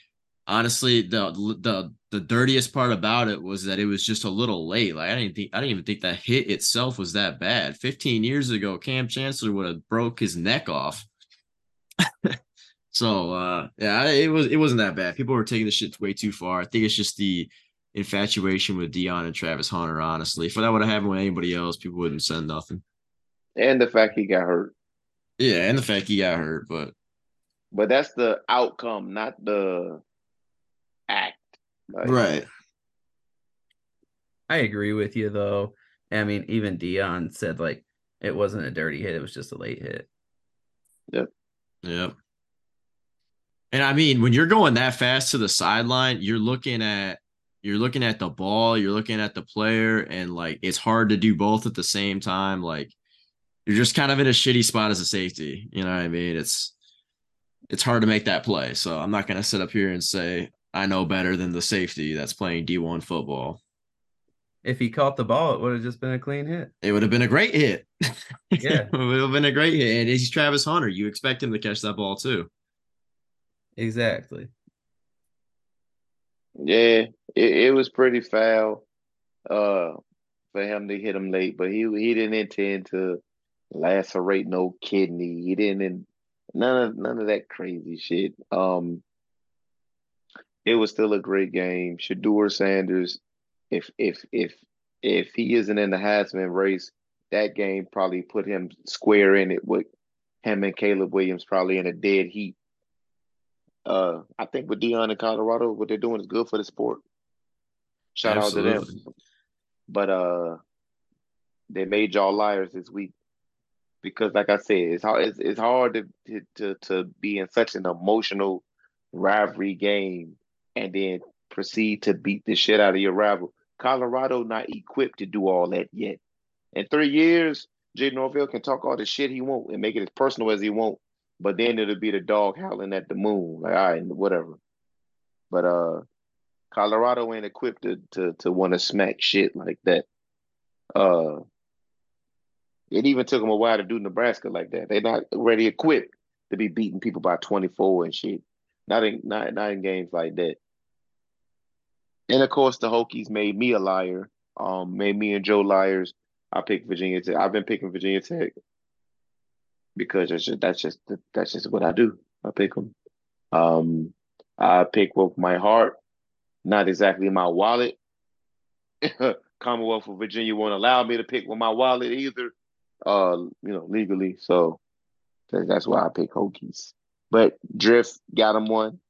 honestly, the the the dirtiest part about it was that it was just a little late. Like I didn't think I didn't even think that hit itself was that bad. 15 years ago, Kam Chancellor would have broke his neck off. So uh yeah, it was it wasn't that bad. People were taking the shit way too far. I think it's just the infatuation with Deion and Travis Hunter, honestly. If that would have happened with anybody else, people wouldn't send nothing. And the fact he got hurt. Yeah, and the fact he got hurt, but But that's the outcome, not the act. Like, right. I agree with you though. I mean, even Deion said like it wasn't a dirty hit; it was just a late hit. Yep. Yep. And I mean, when you're going that fast to the sideline, you're looking at you're looking at the ball, you're looking at the player, and like it's hard to do both at the same time. Like you're just kind of in a shitty spot as a safety. You know what I mean? It's it's hard to make that play. So I'm not gonna sit up here and say I know better than the safety that's playing D1 football. If he caught the ball, it would have just been a clean hit. It would have been a great hit. Yeah. it would have been a great hit. And he's Travis Hunter. You expect him to catch that ball too. Exactly. Yeah, it, it was pretty foul uh for him to hit him late, but he he didn't intend to lacerate no kidney. He didn't none of none of that crazy shit. Um it was still a great game. Shedeur Sanders if if if if he isn't in the Heisman race, that game probably put him square in it with him and Caleb Williams probably in a dead heat. Uh, I think with Deion in Colorado, what they're doing is good for the sport. Shout Absolutely. out to them. But uh, they made y'all liars this week because, like I said, it's hard. It's, it's hard to, to to be in such an emotional rivalry game and then proceed to beat the shit out of your rival. Colorado not equipped to do all that yet. In three years, Jay Norvell can talk all the shit he want and make it as personal as he want, but then it'll be the dog howling at the moon, like all right, whatever. But uh, Colorado ain't equipped to to to want to smack shit like that. Uh, it even took them a while to do Nebraska like that. They're not ready equipped to be beating people by twenty four and shit. Not in not not in games like that. And of course, the Hokies made me a liar. Um, made me and Joe liars. I picked Virginia Tech. I've been picking Virginia Tech because that's just that's just that's just what I do. I pick them. Um, I pick with my heart, not exactly my wallet. Commonwealth of Virginia won't allow me to pick with my wallet either. Uh, you know, legally. So that's why I pick Hokies. But Drift got him one.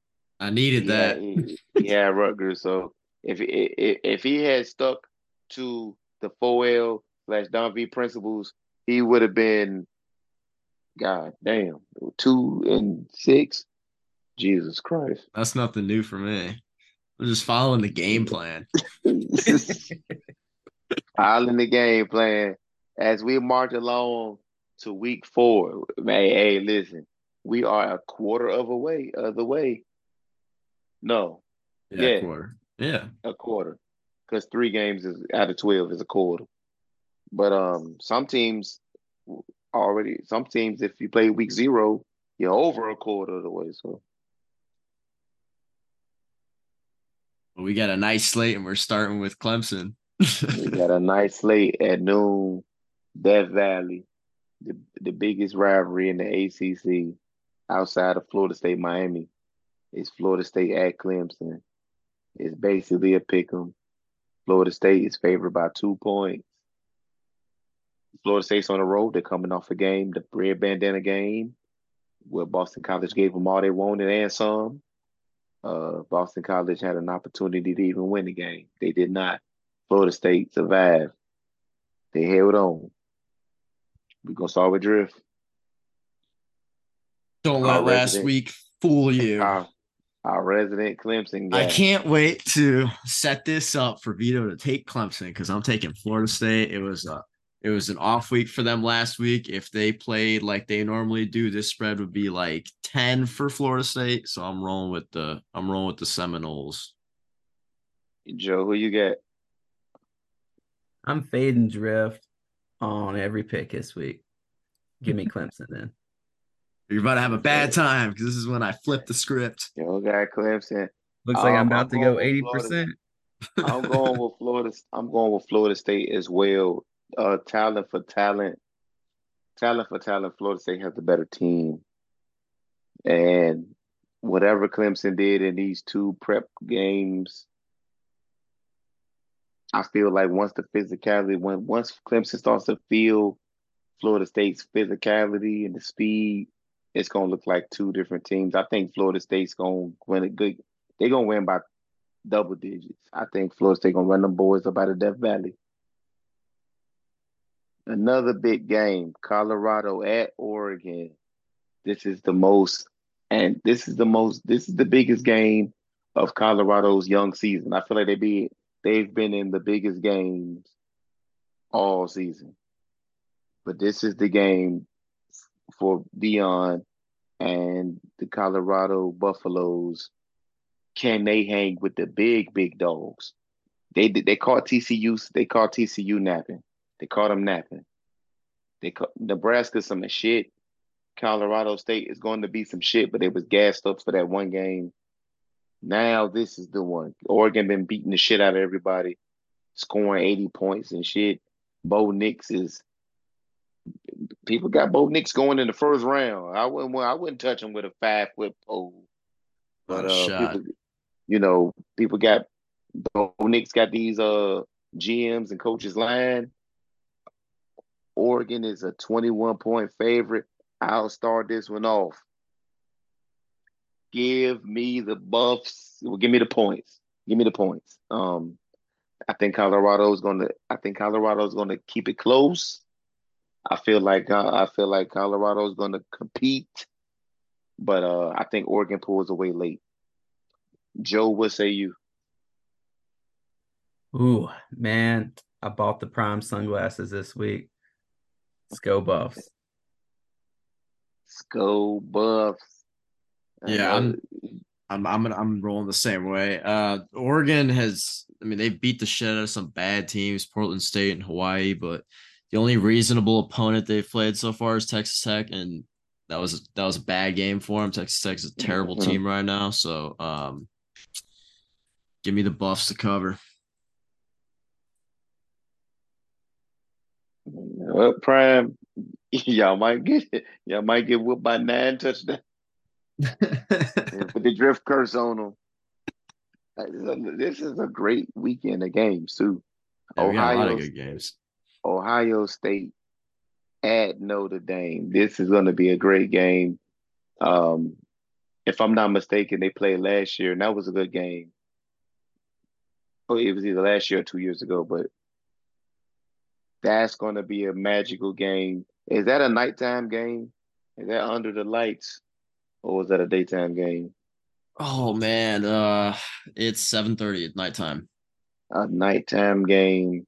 I needed He that. had, he, he had Rutgers. So if if if he had stuck to the 4L slash Don V principles, he would have been, God damn, two and six. Jesus Christ. That's nothing new for me. I'm just following the game plan. In the game plan as we march along to week four. Man, hey, listen, we are a quarter of a way of the way. No, Yeah, Yeah. quarter. Yeah. a quarter, because three games is out of twelve is a quarter. But um, some teams already. Some teams, if you play week zero, you're over a quarter of the way. So Well, we got a nice slate, and we're starting with Clemson. we got a nice slate at noon. Death Valley, the the biggest rivalry in the ACC, outside of Florida State, Miami, is Florida State at Clemson. It's basically a pick 'em. Florida State is favored by two points. Florida State's on the road. They're coming off a game, the red bandana game, where Boston College gave them all they wanted and some. Uh, Boston College had an opportunity to even win the game. They did not. Florida State survived. They held on. We're gonna start with Drift. Don't let last resident- week fool you. Our, our resident Clemson guy. I can't wait to set this up for Vito to take Clemson because I'm taking Florida State. It was a it was an off week for them last week. If they played like they normally do, this spread would be like 10 for Florida State. So I'm rolling with the I'm rolling with the Seminoles. Joe, who you get? I'm fading drift on every pick this week. Give me Clemson then. You're about to have a bad time because this is when I flip the script. Joe got Clemson. Looks like I'm Um, about I'm to go with eighty Florida. percent. I'm going with Florida. I'm going with Florida State as well. Uh, talent for talent, talent for talent. Florida State has the better team, and whatever Clemson did in these two prep games, I feel like once the physicality, when once Clemson starts to feel Florida State's physicality and the speed, it's gonna look like two different teams. I think Florida State's gonna win a good. They're gonna win by double digits. I think Florida State gonna run them boys up out of Death Valley. Another big game, Colorado at Oregon. This is the most, and this is the most. This is the biggest game of Colorado's young season. I feel like they be they've been in the biggest games all season, but this is the game for Deion and the Colorado Buffaloes. Can they hang with the big big dogs? They they caught TCU. They caught TCU napping. They caught them napping. They caught Nebraska some shit. Colorado State is going to be some shit, but it was gassed up for that one game. Now this is the one. Oregon been beating the shit out of everybody, scoring 80 points and shit. Bo Nix is people got Bo Nix going in the first round. I wouldn't I wouldn't touch him with a five foot pole. But uh people, you know, people got Bo Nix got these uh GMs and coaches line. Oregon is a 21 point favorite. I'll start this one off. Give me the buffs. Well, give me the points. Give me the points. Um, I think Colorado's gonna. I think Colorado's gonna keep it close. I feel like uh, I feel like Colorado's gonna compete, but uh, I think Oregon pulls away late. Joe, what say you? Ooh, man, I bought the prime sunglasses this week. Let's go Buffs. Let's go Buffs. Yeah, I'm, I'm, I'm, I'm rolling the same way. Uh, Oregon has, I mean, they beat the shit out of some bad teams, Portland State and Hawaii, but the only reasonable opponent they've played so far is Texas Tech, and that was that was a bad game for them. Texas Tech is a terrible Mhm. team right now, so um, give me the Buffs to cover. Well, prime, y'all might get y'all might get whooped by nine touchdowns. Put the drift curse on them. This is a great weekend of games too. Yeah, we a lot of Ohio, good games. Ohio State at Notre Dame. This is going to be a great game. Um, if I'm not mistaken, they played last year, and that was a good game. Oh, it was either last year or two years ago, but that's going to be a magical game. Is that a nighttime game? Is that under the lights, or was that a daytime game? Oh man, uh, it's seven thirty at nighttime. A nighttime game.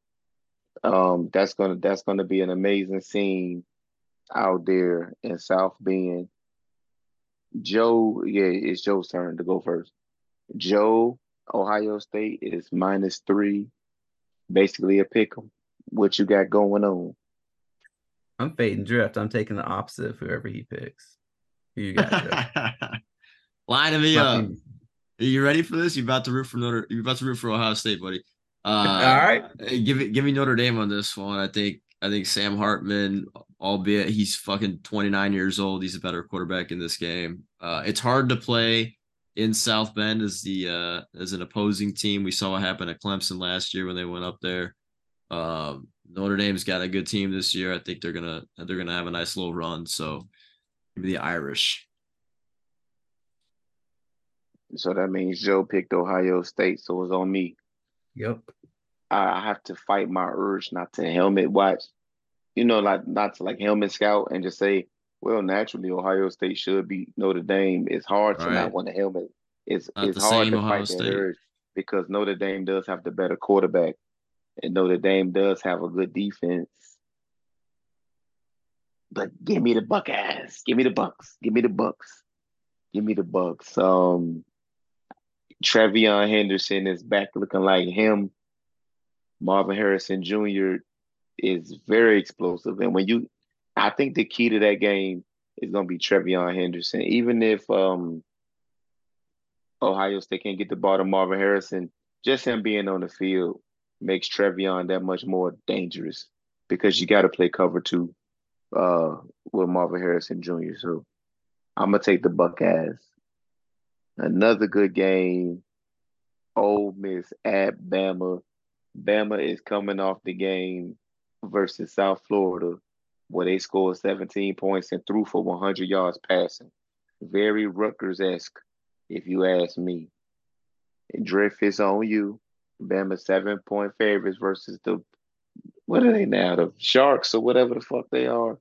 Um, that's gonna that's gonna be an amazing scene out there in South Bend. Joe, yeah, it's Joe's turn to go first. Joe, Ohio State is minus three, basically a pick 'em. What you got going on? I'm fading drift. I'm taking the opposite of whoever he picks. Who you got? Joe? Lining me up. Nothing- Are you ready for this? You're about to root for Notre. You're about to root for Ohio State, buddy. Uh, All right. Give it, give me Notre Dame on this one. I think, I think Sam Hartman, albeit he's fucking 29 years old, he's a better quarterback in this game. Uh, it's hard to play in South Bend as the uh as an opposing team. We saw what happened at Clemson last year when they went up there. Um, Notre Dame's got a good team this year. I think they're gonna they're gonna have a nice little run. So, maybe the Irish. So that means Joe picked Ohio State, so it's on me. Yep. I I have to fight my urge not to helmet watch, you know, like not to like helmet scout and just say, well, naturally Ohio State should beat Notre Dame. It's hard to Right. not want to helmet. It's Not it's hard to Ohio fight that State. urge because Notre Dame does have the better quarterback, and Notre Dame does have a good defense. But give me the Buckeyes. Give me the Bucks. Give me the Bucks. Give me the Bucks. Um, TreVeyon Henderson is back looking like him. Marvin Harrison Jr. is very explosive. And when you, I think the key to that game is going to be TreVeyon Henderson. Even if um, Ohio State can't get the ball to Marvin Harrison, just him being on the field makes TreVeyon that much more dangerous because you got to play cover two uh, with Marvin Harrison Jr. So I'm to take the Buckeyes. Another good game. Ole Miss at Bama. Bama is coming off the game versus South Florida, where they scored 17 points and threw for 100 yards passing. Very Rutgers esque, if you ask me. Drift is on you. Bama seven point favorites versus the what are they now? The Sharks or whatever the fuck they are.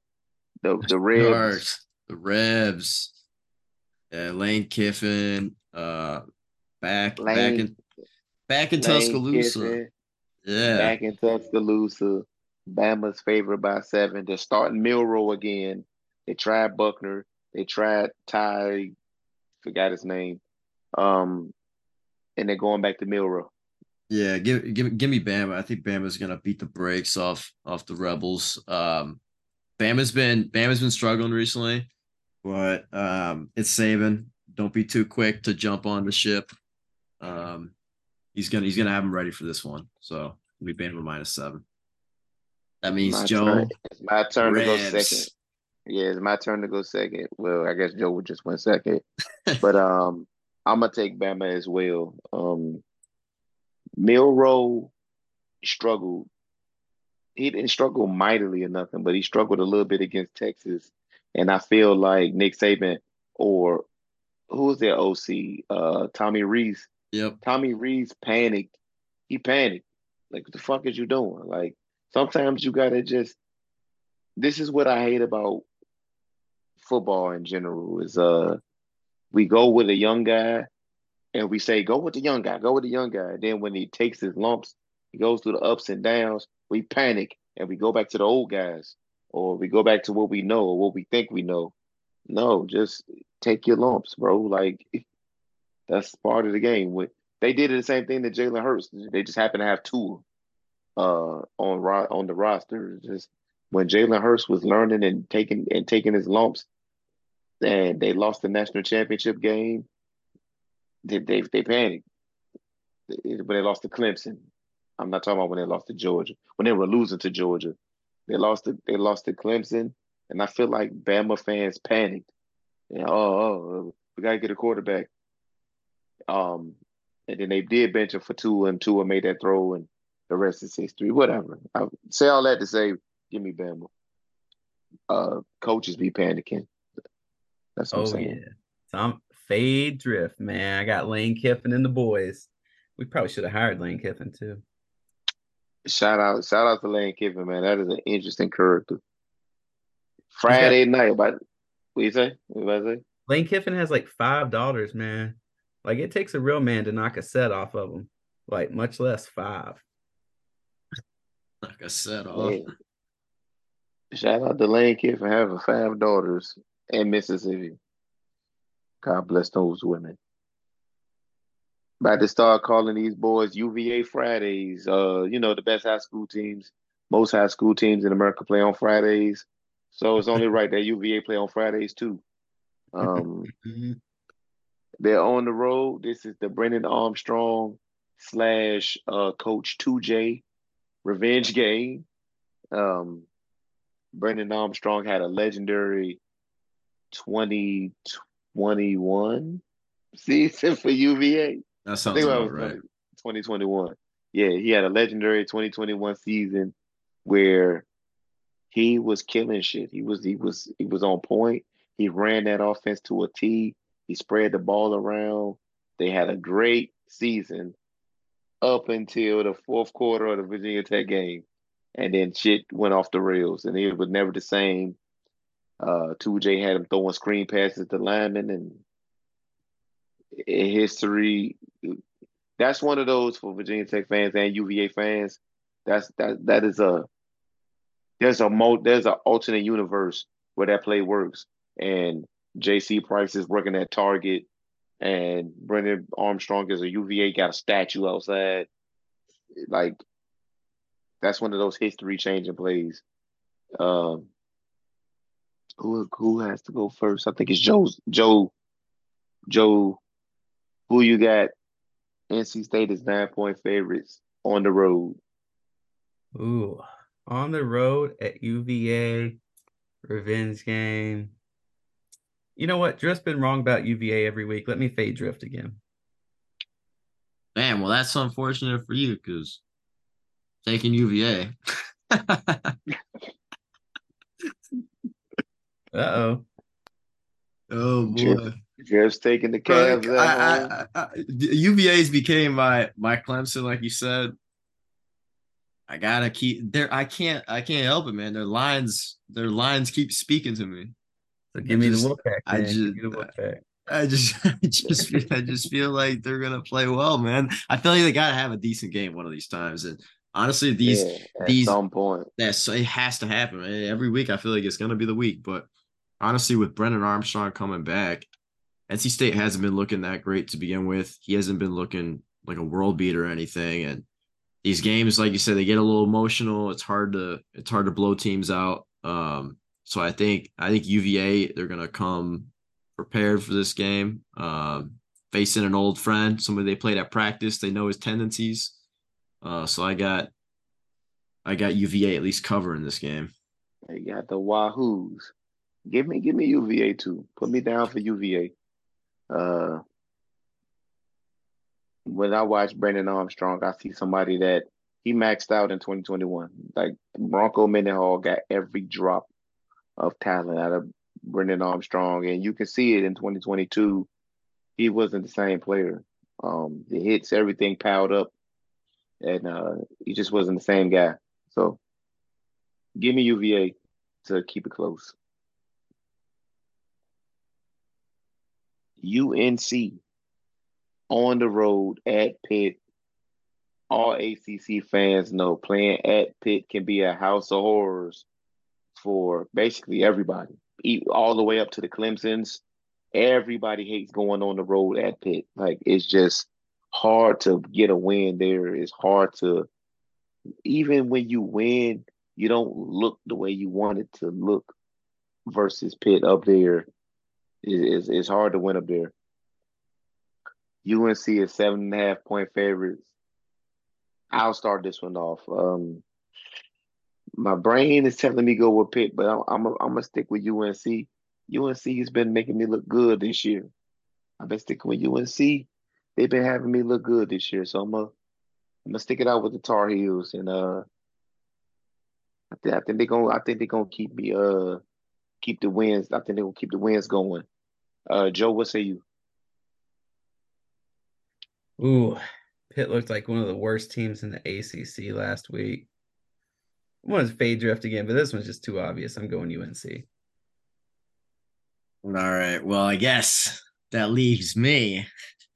The the Reds. Sharks, the Rebs, yeah, Lane Kiffin, uh, back back in back in Lane Tuscaloosa. Kiffin. Yeah, back in Tuscaloosa. Bama's favored by seven. They're starting Milroe again. They tried Buchner. They tried Ty, forgot his name. Um, and they're going back to Milroe. Yeah. Give give give me Bama. I think Bama's gonna beat the brakes off off the Rebels. Um, Bama's been Bama's been struggling recently, but um, it's saving. Don't be too quick to jump on the ship. Um, he's gonna he's gonna have him ready for this one. So we Bama minus seven. That means My Joe turn. It's my turn to go second. Yeah, it's my turn to go second. Well, I guess Joe would just went second. but um I'm gonna take Bama as well. Um Milroe struggled. He didn't struggle mightily or nothing, but he struggled a little bit against Texas. And I feel like Nick Saban or who was their OC? Uh, Tommy Rees. Yep. Tommy Rees panicked. He panicked. Like, what the fuck is you doing? Like, sometimes you gotta just. This is what I hate about football in general. Is uh, we go with a young guy, and we say go with the young guy, go with the young guy. And then when he takes his lumps, he goes through the ups and downs. We panic and we go back to the old guys, or we go back to what we know or what we think we know. No, just take your lumps, bro. Like that's part of the game. They did the same thing to Jalen Hurts. They just happen to have two uh, on on the roster. Just when Jalen Hurts was learning and taking and taking his lumps, and they lost the national championship game. They they, they panicked when they lost to Clemson. I'm not talking about when they lost to Georgia. When they were losing to Georgia, they lost to they lost to Clemson, and I feel like Bama fans panicked. And, oh, oh, we gotta get a quarterback. Um, and then they did bench him for two, and Tua made that throw, and the rest is history. Whatever. I say all that to say, give me Bama. Uh, coaches be panicking. That's what oh, I'm saying. Yeah. Tom fade drift, man. I got Lane Kiffin and the boys. We probably should have hired Lane Kiffin too. Shout out, shout out to Lane Kiffin, man. That is an interesting character. Friday got, night, about what you say? What you say? Lane Kiffin has like five daughters, man. Like it takes a real man to knock a set off of them, like much less five. Knock a set off. Yeah. Shout out to Lane Kiffin having five daughters in Mississippi. God bless those women. About to start calling these boys UVA Fridays. Uh, you know, the best high school teams, most high school teams in America play on Fridays. So it's only right that UVA play on Fridays too. Um, they're on the road. This is the Brennan Armstrong slash uh, Coach 2J revenge game. Um, Brennan Armstrong had a legendary 2021 season for UVA. That sounds about right. 2021. Yeah, he had a legendary 2021 season where he was killing shit. He was he was he was on point. He ran that offense to a T. He spread the ball around. They had a great season up until the fourth quarter of the Virginia Tech game. And then shit went off the rails and it was never the same. Uh 2J had him throwing screen passes to linemen and in history that's one of those for Virginia Tech fans and UVA fans. That's that that is a there's a mo there's an alternate universe where that play works. And JC Price is working at Target and Brennan Armstrong is a UVA got a statue outside. Like that's one of those history changing plays. Um who who has to go first? I think it's Joe's Joe Joe. Who you got NC State is nine point favorites on the road. Ooh, on the road at UVA, revenge game. You know what? Drift's been wrong about UVA every week. Let me fade Drift again. Man, well, that's unfortunate for you because taking UVA. uh oh. Oh boy. Just taking the Cavs. I, I, I, UVA's became my my Clemson, like you said. I gotta keep there. I can't. I can't help it, man. Their lines, their lines keep speaking to me. So give me just, the Wolfpack. I just, I just, I just, feel, I just feel like they're gonna play well, man. I feel like they gotta have a decent game one of these times. And honestly, these, yeah, these, some point, that's it has to happen. Man. Every week, I feel like it's gonna be the week. But honestly, with Brennan Armstrong coming back, NC State hasn't been looking that great to begin with. He hasn't been looking like a world beater or anything. And these games, like you said, they get a little emotional. It's hard to it's hard to blow teams out. Um, so I think I think UVA they're gonna come prepared for this game. Um, facing an old friend, somebody they played at practice, they know his tendencies. Uh, so I got I got UVA at least covering this game. They got the Wahoos. Give me give me UVA too. Put me down for UVA. Uh, when I watch Brandon Armstrong, I see somebody that he maxed out in 2021. Like Bronco Mendenhall got every drop of talent out of Brennan Armstrong, and you can see it in 2022. He wasn't the same player. Um, the hits, everything piled up, and uh, he just wasn't the same guy. So, give me UVA to keep it close. UNC on the road at Pitt. All ACC fans know playing at Pitt can be a house of horrors for basically everybody, all the way up to the Clemsons. Everybody hates going on the road at Pitt. Like it's just hard to get a win there. It's hard to, even when you win, you don't look the way you want it to look versus Pitt up there. It's, it's hard to win up there. UNC is seven and a half point favorites. I'll start this one off. Um, my brain is telling me go with Pitt, but I'm I'm gonna stick with UNC. UNC has been making me look good this year. I've been sticking with UNC. They've been having me look good this year, so I'm gonna I'm gonna stick it out with the Tar Heels, and uh, I, th- I think they're gonna I think they're gonna keep me uh keep the wins. I think they're gonna keep the wins going. Uh, Joe, what say you? Ooh, Pitt looked like one of the worst teams in the ACC last week. I want to fade drift again, but this one's just too obvious. I'm going UNC. All right. Well, I guess that leaves me.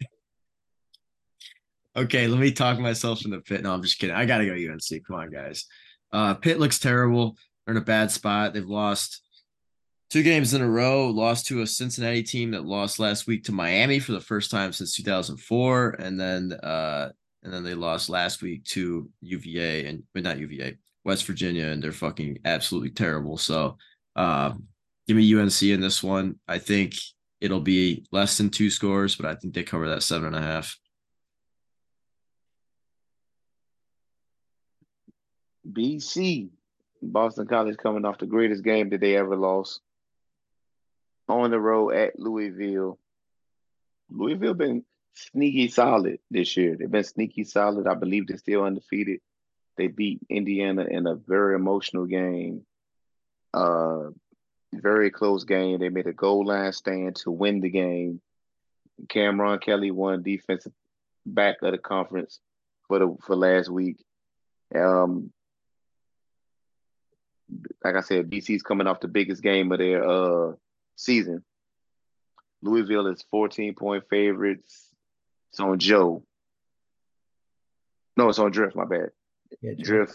okay, let me talk myself in the pit. No, I'm just kidding. I gotta go UNC. Come on, guys. Uh Pitt looks terrible. They're in a bad spot. They've lost two games in a row, lost to a Cincinnati team that lost last week to Miami for the first time since 2004, and then uh, and then they lost last week to UVA and but not UVA, West Virginia, and they're fucking absolutely terrible. So, uh, give me UNC in this one. I think it'll be less than two scores, but I think they cover that seven and a half. BC, Boston College coming off the greatest game that they ever lost on the road at Louisville. Louisville been sneaky solid this year. They've been sneaky solid. I believe they're still undefeated. They beat Indiana in a very emotional game. Uh, very close game. They made a goal line stand to win the game. Cameron Kelly won defensive back of the conference for the for last week. Um, like I said, BC's coming off the biggest game of their uh season. Louisville is 14 point favorites. It's on Joe. No, it's on Drift, my bad. Yeah, Drift.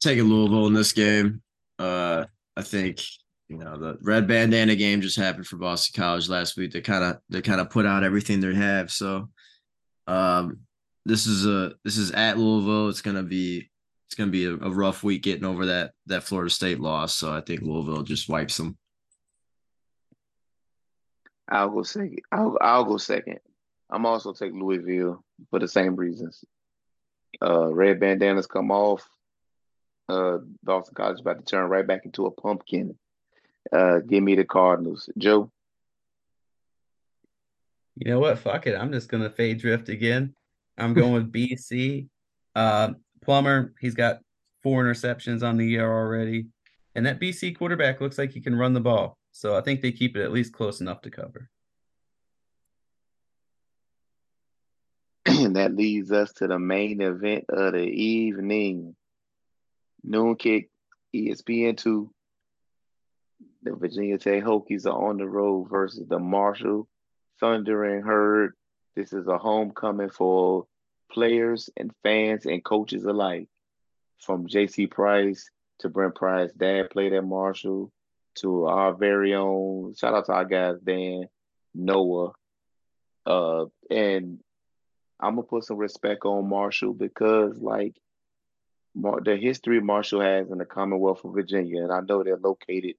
Taking Louisville in this game. Uh I think you know the red bandana game just happened for Boston College last week. They kind of they kind of put out everything they have. So um this is a this is at Louisville. It's gonna be it's gonna be a, a rough week getting over that that Florida State loss. So I think Louisville just wipes them. I'll go second. I'll I'll go second. I'm also take Louisville for the same reasons. Uh, red bandanas come off. Uh, Boston College about to turn right back into a pumpkin. Uh, give me the Cardinals, Joe. You know what? Fuck it. I'm just gonna fade drift again. I'm going with BC. Uh, Plummer, he's got four interceptions on the year already, and that BC quarterback looks like he can run the ball. So I think they keep it at least close enough to cover. And that leads us to the main event of the evening. Noon kick, ESPN2. The Virginia Tech Hokies are on the road versus the Marshall Thundering Herd. This is a homecoming for players and fans and coaches alike. From JC Price to Brent Price, dad played at Marshall to our very own shout out to our guys Dan, Noah, uh, and I'm gonna put some respect on Marshall because like Mar- the history Marshall has in the Commonwealth of Virginia, and I know they're located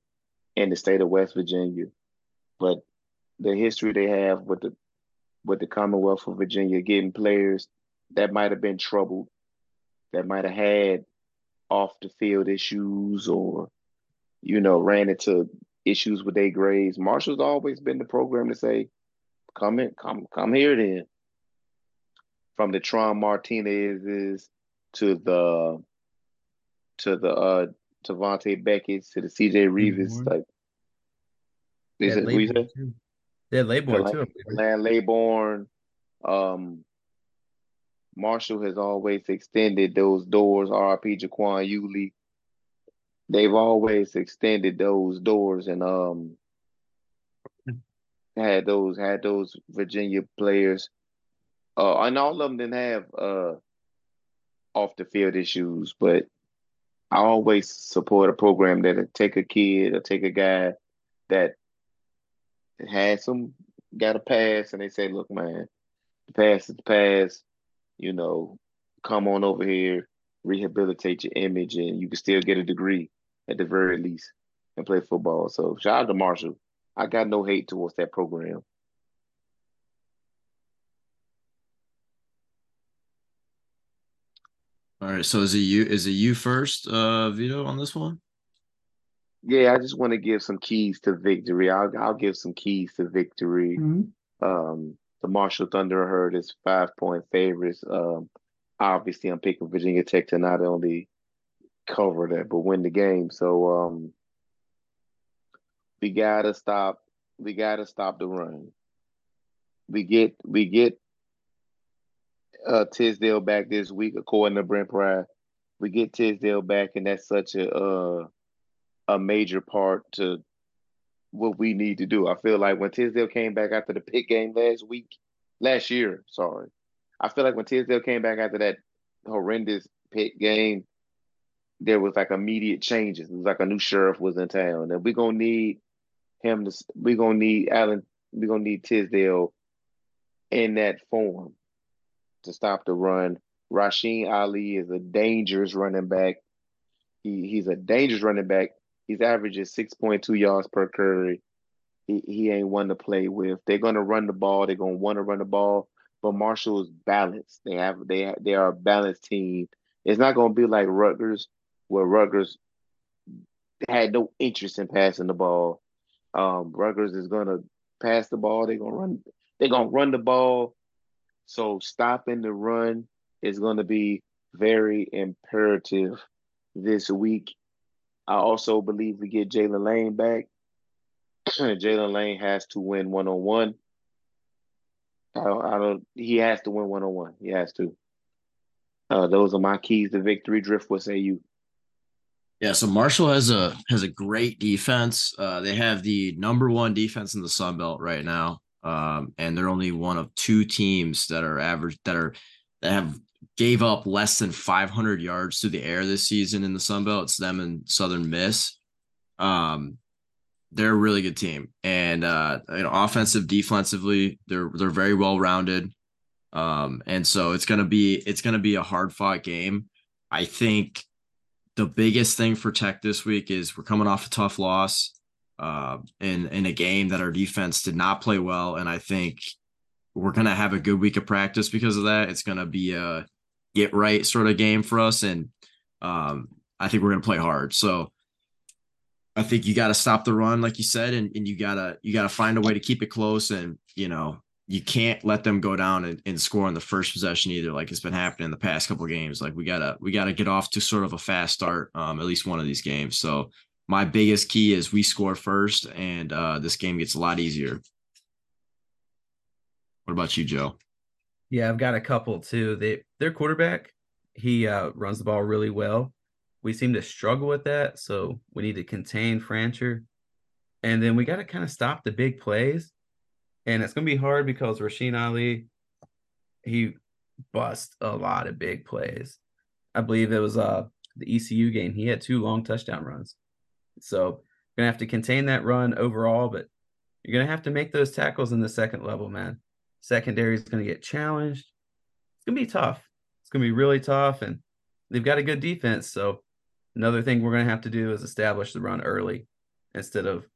in the state of West Virginia, but the history they have with the with the Commonwealth of Virginia getting players that might have been troubled, that might have had off the field issues or you know, ran into issues with their grades. Marshall's always been the program to say, come in, come, come here then. from the Tron Martinez's to the to the uh Tavante Beckett's to the CJ Reeves like is it you said? had Laybourne too. Land Layborn, um, Marshall has always extended those doors. RP Jaquan Yulee. They've always extended those doors and um had those had those Virginia players. Uh, and all of them didn't have uh off the field issues, but I always support a program that'll take a kid or take a guy that had some got a pass and they say, look, man, the pass is the pass, you know, come on over here, rehabilitate your image, and you can still get a degree at the very least and play football. So shout out to Marshall. I got no hate towards that program. All right. So is it you? Is it you first, uh, Vito, on this one? Yeah, I just want to give some keys to victory. I'll I'll give some keys to victory. Um, the Marshall Thundering Herd is five point favorites. Um, obviously I'm picking Virginia Tech to not only cover that but win the game. So um, we gotta stop. We gotta stop the run. We get we get uh Tisdale back this week, according to Brent Pry. We get Tisdale back, and that's such a uh, a major part to what we need to do. I feel like when Tisdale came back after the pick game last week, last year, sorry, I feel like when Tisdale came back after that horrendous pick game, there was like immediate changes. It was like a new sheriff was in town, and we're gonna need him to. We're gonna need Allen. We're gonna need Tisdale in that form to stop the run. Rasheen Ali is a dangerous running back. He he's a dangerous running back. He's averaging six point two yards per carry. He he ain't one to play with. They're gonna run the ball. They're gonna want to run the ball. But Marshall is balanced. They have they they are a balanced team. It's not gonna be like Rutgers, where Rutgers had no interest in passing the ball. Um, Rutgers is gonna pass the ball. They're gonna run. They're gonna run the ball. So stopping the run is gonna be very imperative this week. I also believe we get Jaylin Lane back. Jaylin Lane has to win one on one. I don't. He has to win one on one. He has to. Uh, those are my keys to victory. Drift. What say you? Yeah, so Marshall has a has a great defense. Uh, they have the number one defense in the Sun Belt right now, um, and they're only one of two teams that are average that are that have gave up less than 500 yards through the air this season in the Sun Belt. It's them and Southern Miss. Um, they're a really good team, and uh, you know, offensive, defensively, they're they're very well rounded. Um, and so it's gonna be it's gonna be a hard fought game. I think the biggest thing for Tech this week is we're coming off a tough loss uh, in in a game that our defense did not play well, and I think we're gonna have a good week of practice because of that. It's gonna be a get right sort of game for us, and um, I think we're gonna play hard. So I think you got to stop the run, like you said, and, and you gotta you gotta find a way to keep it close, and you know you can't let them go down and, and score on the first possession either, like it's been happening in the past couple games. Like we gotta we gotta get off to sort of a fast start, um, at least one of these games. So my biggest key is we score first, and uh, this game gets a lot easier. What about you, Joe? Yeah, I've got a couple too. They their quarterback, he uh, runs the ball really well. We seem to struggle with that, so we need to contain Fancher, and then we got to kind of stop the big plays. And it's gonna be hard because Rasheen Ali, he bust a lot of big plays. I believe it was uh the ECU game. He had two long touchdown runs. So gonna have to contain that run overall, but you're gonna have to make those tackles in the second level, man. Secondary is gonna get challenged. It's gonna be tough. It's gonna be really tough, and they've got a good defense. So another thing we're gonna have to do is establish the run early instead of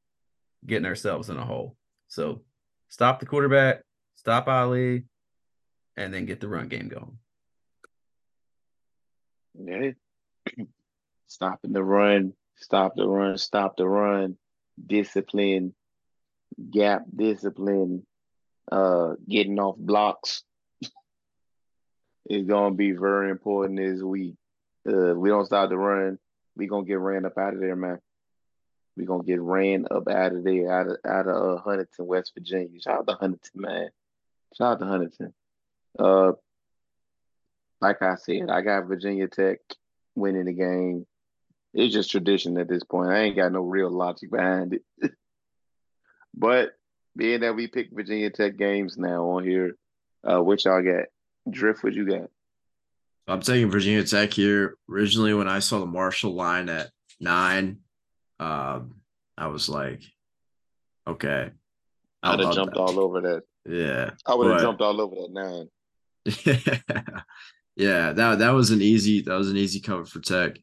getting ourselves in a hole. So stop the quarterback, stop Ali, and then get the run game going. Yeah. Stopping the run, stop the run, stop the run, discipline, gap discipline, uh, getting off blocks. is gonna be very important this week. Uh, we don't stop the run, we gonna get ran up out of there, man. We gonna get ran up out of there, out of out of uh, Huntington, West Virginia. Shout out to Huntington, man. Shout out to Huntington. Uh, like I said, I got Virginia Tech winning the game. It's just tradition at this point. I ain't got no real logic behind it. but being that we pick Virginia Tech games now on here, uh, which y'all got? Drift, what you got? I'm taking Virginia Tech here. Originally, when I saw the Marshall line at nine, um, I was like, okay. I'd have jumped that. all over that. Yeah. I would have jumped all over that nine. yeah, that that was an easy that was an easy cover for Tech.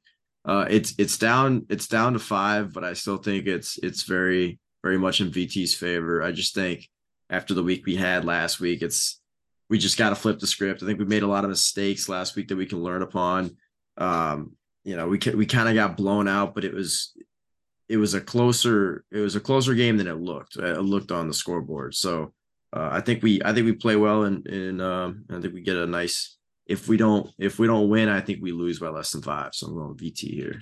Uh, it's it's down it's down to five, but I still think it's it's very very much in VT's favor. I just think after the week we had last week, it's we just got to flip the script. I think we made a lot of mistakes last week that we can learn upon. Um, you know, we we kind of got blown out, but it was it was a closer it was a closer game than it looked. It looked on the scoreboard. So uh, I think we I think we play well, and and um, I think we get a nice. If we don't if we don't win, I think we lose by less than five. So I'm going VT here.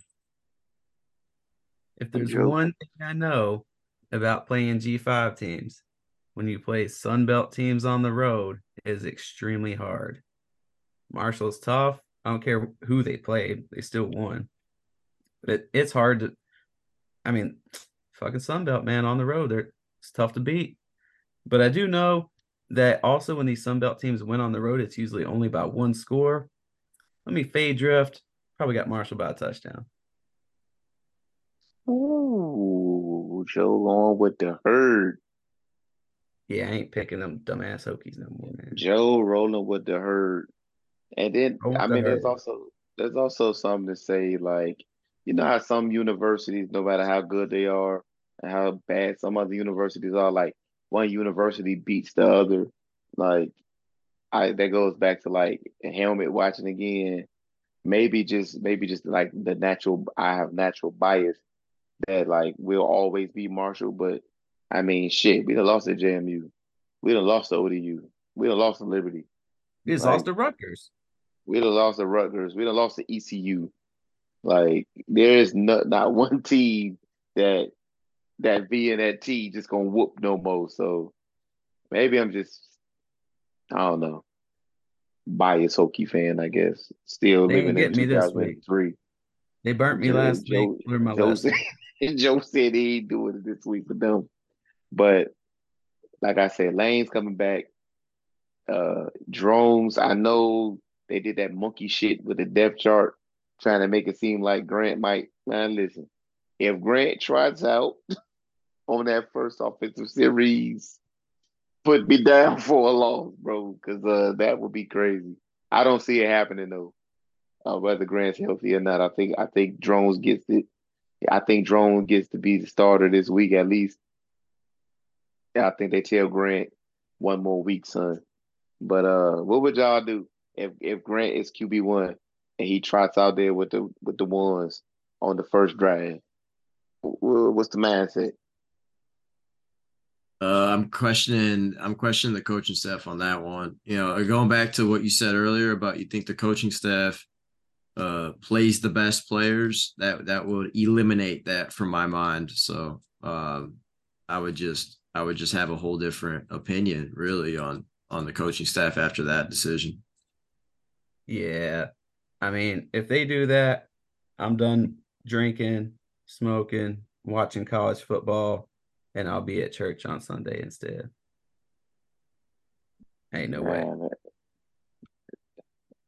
If there's one thing I know about playing G5 teams, when you play Sunbelt teams on the road, is extremely hard. Marshall's tough. I don't care who they played, they still won. But it, it's hard to. I mean, fucking Sunbelt man on the road, they're it's tough to beat. But I do know that also when these Sunbelt teams win on the road, it's usually only by one score. Let me fade drift. Probably got Marshall by a touchdown. Ooh, Joe going with the herd. Yeah, I ain't picking them dumbass Hokies no more, man. Joe rolling with the herd. And then I mean there's also there's also something to say like you know how some universities, no matter how good they are and how bad some other universities are, like one university beats the other. Like I that goes back to like helmet watching again. Maybe just maybe just like the natural I have natural bias that like we'll always be Marshall, but I mean shit, we done lost at JMU. We done lost to ODU. We done lost to Liberty. We like, lost to Rutgers. We done lost to Rutgers. We done lost to ECU. Like there is not not one team that that V and that T just gonna whoop no more. So maybe I'm just I don't know. Biased Hokie fan, I guess. Still they living in 2003. They burnt me last Joe, week. my Joe, said, Joe said he ain't doing it this week for them. But like I said, Lane's coming back. Uh Drones, I know they did that monkey shit with the depth chart, trying to make it seem like Grant might man, listen. If Grant tries out on that first offensive series, put me down for a loss, bro, because uh, that would be crazy. I don't see it happening though. Uh, whether Grant's healthy or not, I think I think Drones gets it. I think Drone gets to be the starter this week at least. I think they tell Grant one more week, son. But uh, what would y'all do if if Grant is QB one and he trots out there with the with the ones on the first drive? What's the mindset? Uh, I'm questioning. I'm questioning the coaching staff on that one. You know, going back to what you said earlier about you think the coaching staff uh, plays the best players. That that would eliminate that from my mind. So um, I would just I would just have a whole different opinion really on on the coaching staff after that decision. Yeah, I mean, if they do that, I'm done drinking, smoking, watching college football and I'll be at church on Sunday instead. Ain't no man, way.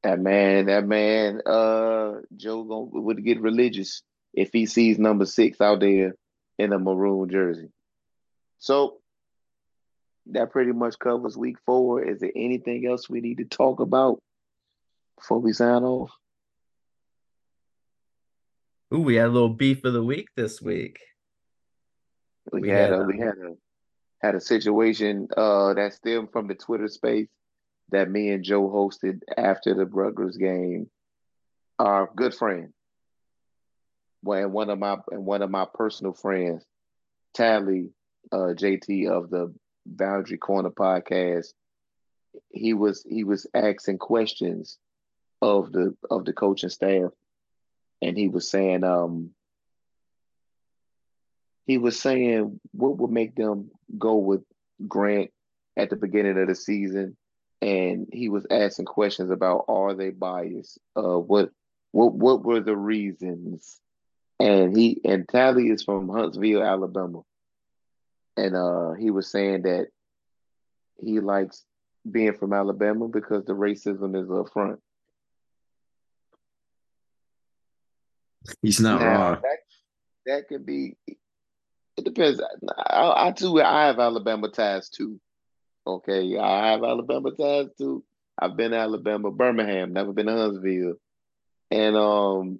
That man, that man, uh, Joe gonna would get religious if he sees number six out there in a maroon jersey. So that pretty much covers week four. Is there anything else we need to talk about before we sign off? Ooh, we had a little beef of the week this week. We, we had, had a we had a had a situation uh that stemmed from the Twitter space that me and Joe hosted after the Rutgers game. Our good friend, well, and one of my and one of my personal friends, Tally uh, JT of the Boundary Corner podcast, he was he was asking questions of the of the coaching staff, and he was saying um he was saying what would make them go with Grant at the beginning of the season, and he was asking questions about are they biased? Uh, what what what were the reasons? And he and Tally is from Huntsville, Alabama, and uh, he was saying that he likes being from Alabama because the racism is up front. He's not Now, wrong. That, that could be. It depends. I, I too. I have Alabama ties too. Okay, I have Alabama ties too. I've been to Alabama, Birmingham. Never been to Huntsville, and um,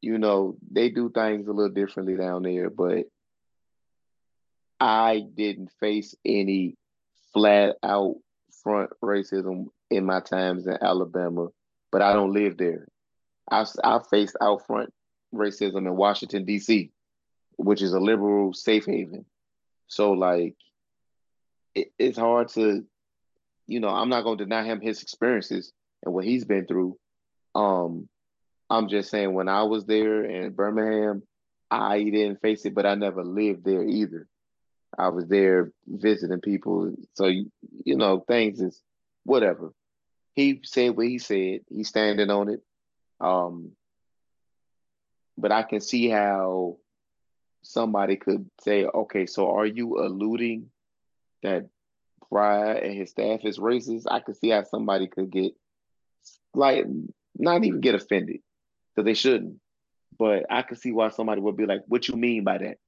you know they do things a little differently down there. But I didn't face any flat out front racism in my times in Alabama, but I don't live there. I I faced out front racism in Washington D.C., which is a liberal safe haven. So like, it, it's hard to, you know, I'm not going to deny him his experiences and what he's been through. Um, I'm just saying when I was there in Birmingham, I didn't face it, but I never lived there either. I was there visiting people, so you, you know things is whatever. He said what he said. He's standing on it. Um, but I can see how somebody could say, okay, so are you alluding that Pry and his staff is racist? I could see how somebody could get like not even get offended because they shouldn't. But I could see why somebody would be like, "What you mean by that?"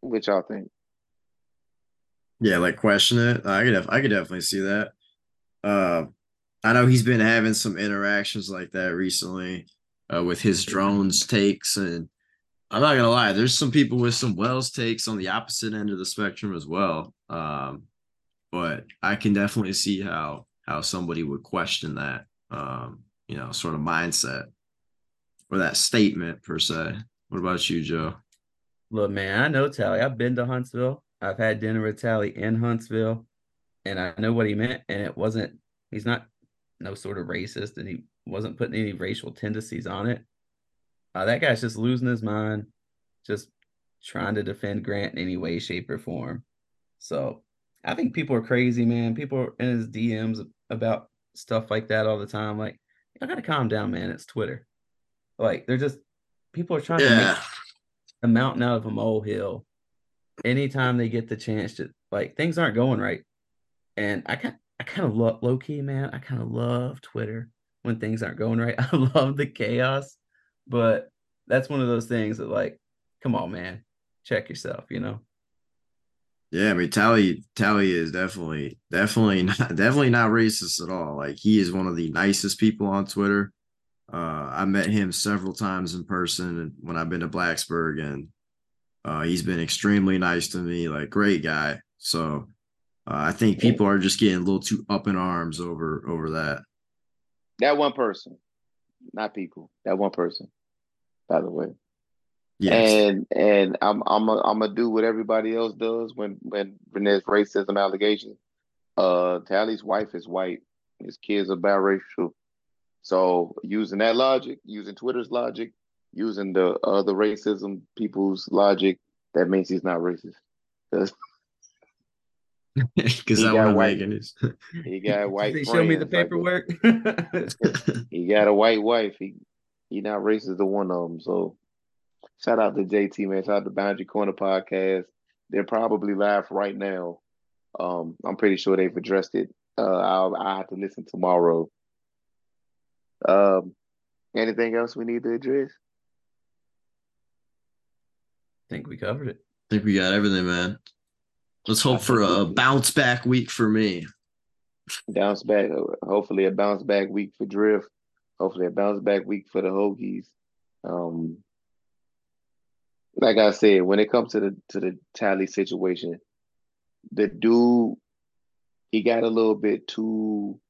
What y'all think? Yeah, like question it. I could def- I could definitely see that. Uh, I know he's been having some interactions like that recently uh, with his Drones takes, and I'm not gonna lie, there's some people with some Wells takes on the opposite end of the spectrum as well. Um, but I can definitely see how how somebody would question that, um, you know, sort of mindset or that statement per se. What about you, Joe? Look, man, I know Tally. I've been to Huntsville. I've had dinner with Tally in Huntsville, and I know what he meant. And it wasn't. He's not no sort of racist, and he wasn't putting any racial tendencies on it. Uh, that guy's just losing his mind, just trying to defend Grant in any way, shape, or form. So I think people are crazy, man. People are in his DMs about stuff like that all the time. Like, I gotta calm down, man. It's Twitter. Like, they're just people are trying to make a mountain out of a molehill anytime they get the chance to like things aren't going right and i kind i kind of love low key man i kind of love twitter when things aren't going right i love the chaos but that's one of those things that like come on man check yourself you know Yeah, I mean Tally Tally is definitely definitely not definitely not racist at all. Like he is one of the nicest people on Twitter. Uh I met him several times in person when I've been to Blacksburg and uh he's been extremely nice to me, like great guy. So uh, I think people are just getting a little too up in arms over over that. That one person, not people. That one person. By the way. Yes. And and I'm I'm a, I'm gonna do what everybody else does when when when there's racism allegations. Uh, Tally's wife is white. His kids are biracial. So using that logic, using Twitter's logic, using the other racism people's logic, that means he's not racist. 'Cause Because he I got want white- make it. he got white. they show me the friends, like, paperwork he got a white wife. He he not racist to one of them. So shout out to JT man. Shout out to Boundary Corner podcast. They're probably live right now. Um, I'm pretty sure they've addressed it. Uh, I'll I have to listen tomorrow. Um, anything else we need to address? I think we covered it I think we got everything, man. Let's hope for a bounce back week for me. Bounce back. Hopefully a bounce back week for Drift. Hopefully a bounce back week for the Hokies. Um, like I said, when it comes to the to the tally situation, the dude he got a little bit too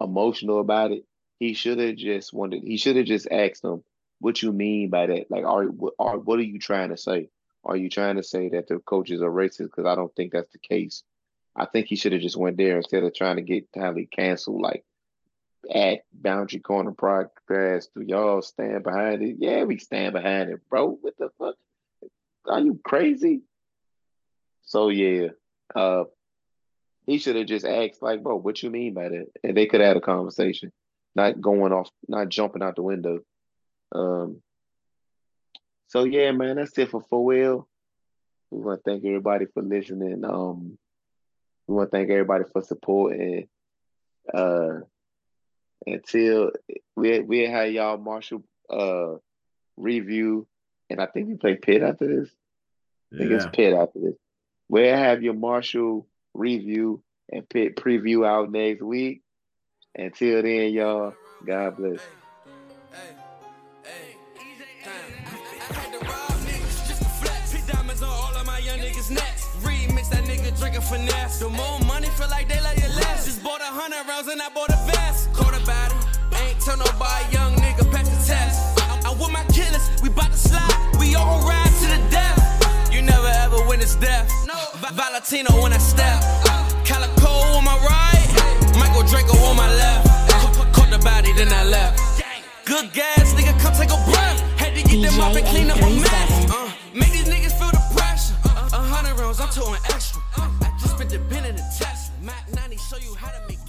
emotional about it. He should have just wanted. He should have just asked him, "What you mean by that? Like, are are what are you trying to say? Are you trying to say that the coaches are racist? Because I don't think that's the case. I think he should have just went there instead of trying to get Tally canceled. Like at Boundary Corner podcast, do y'all stand behind it? Yeah, we stand behind it, bro. What the fuck? Are you crazy? So yeah, uh, he should have just asked, like, bro, what you mean by that? And they could have had a conversation, not going off, not jumping out the window. Um. So yeah, man, that's it for 4L. We want to thank everybody for listening. Um, we want to thank everybody for supporting. Uh, until we we had y'all Marshall uh review, and I think we play Pitt after this. I think it's Pitt after this. We'll have your Marshall review and Pitt preview out next week. Until then, y'all, God bless. drinking finesse. The more money, feel like they let you less. Just bought a hundred rounds and I bought a vest. Caught about it. Ain't tell nobody, young nigga, pass the test. I, am with my killers, we bout to slide. We all ride to the death. You never ever witness death. No. Valentino when I step. Calico on my right. Michael Draco on my left. Caught the body, then I left. Good gas, nigga, come take a breath. Had to get them up and clean up a mess. Uh, make these niggas independent attachment. Mac 90 show you how to make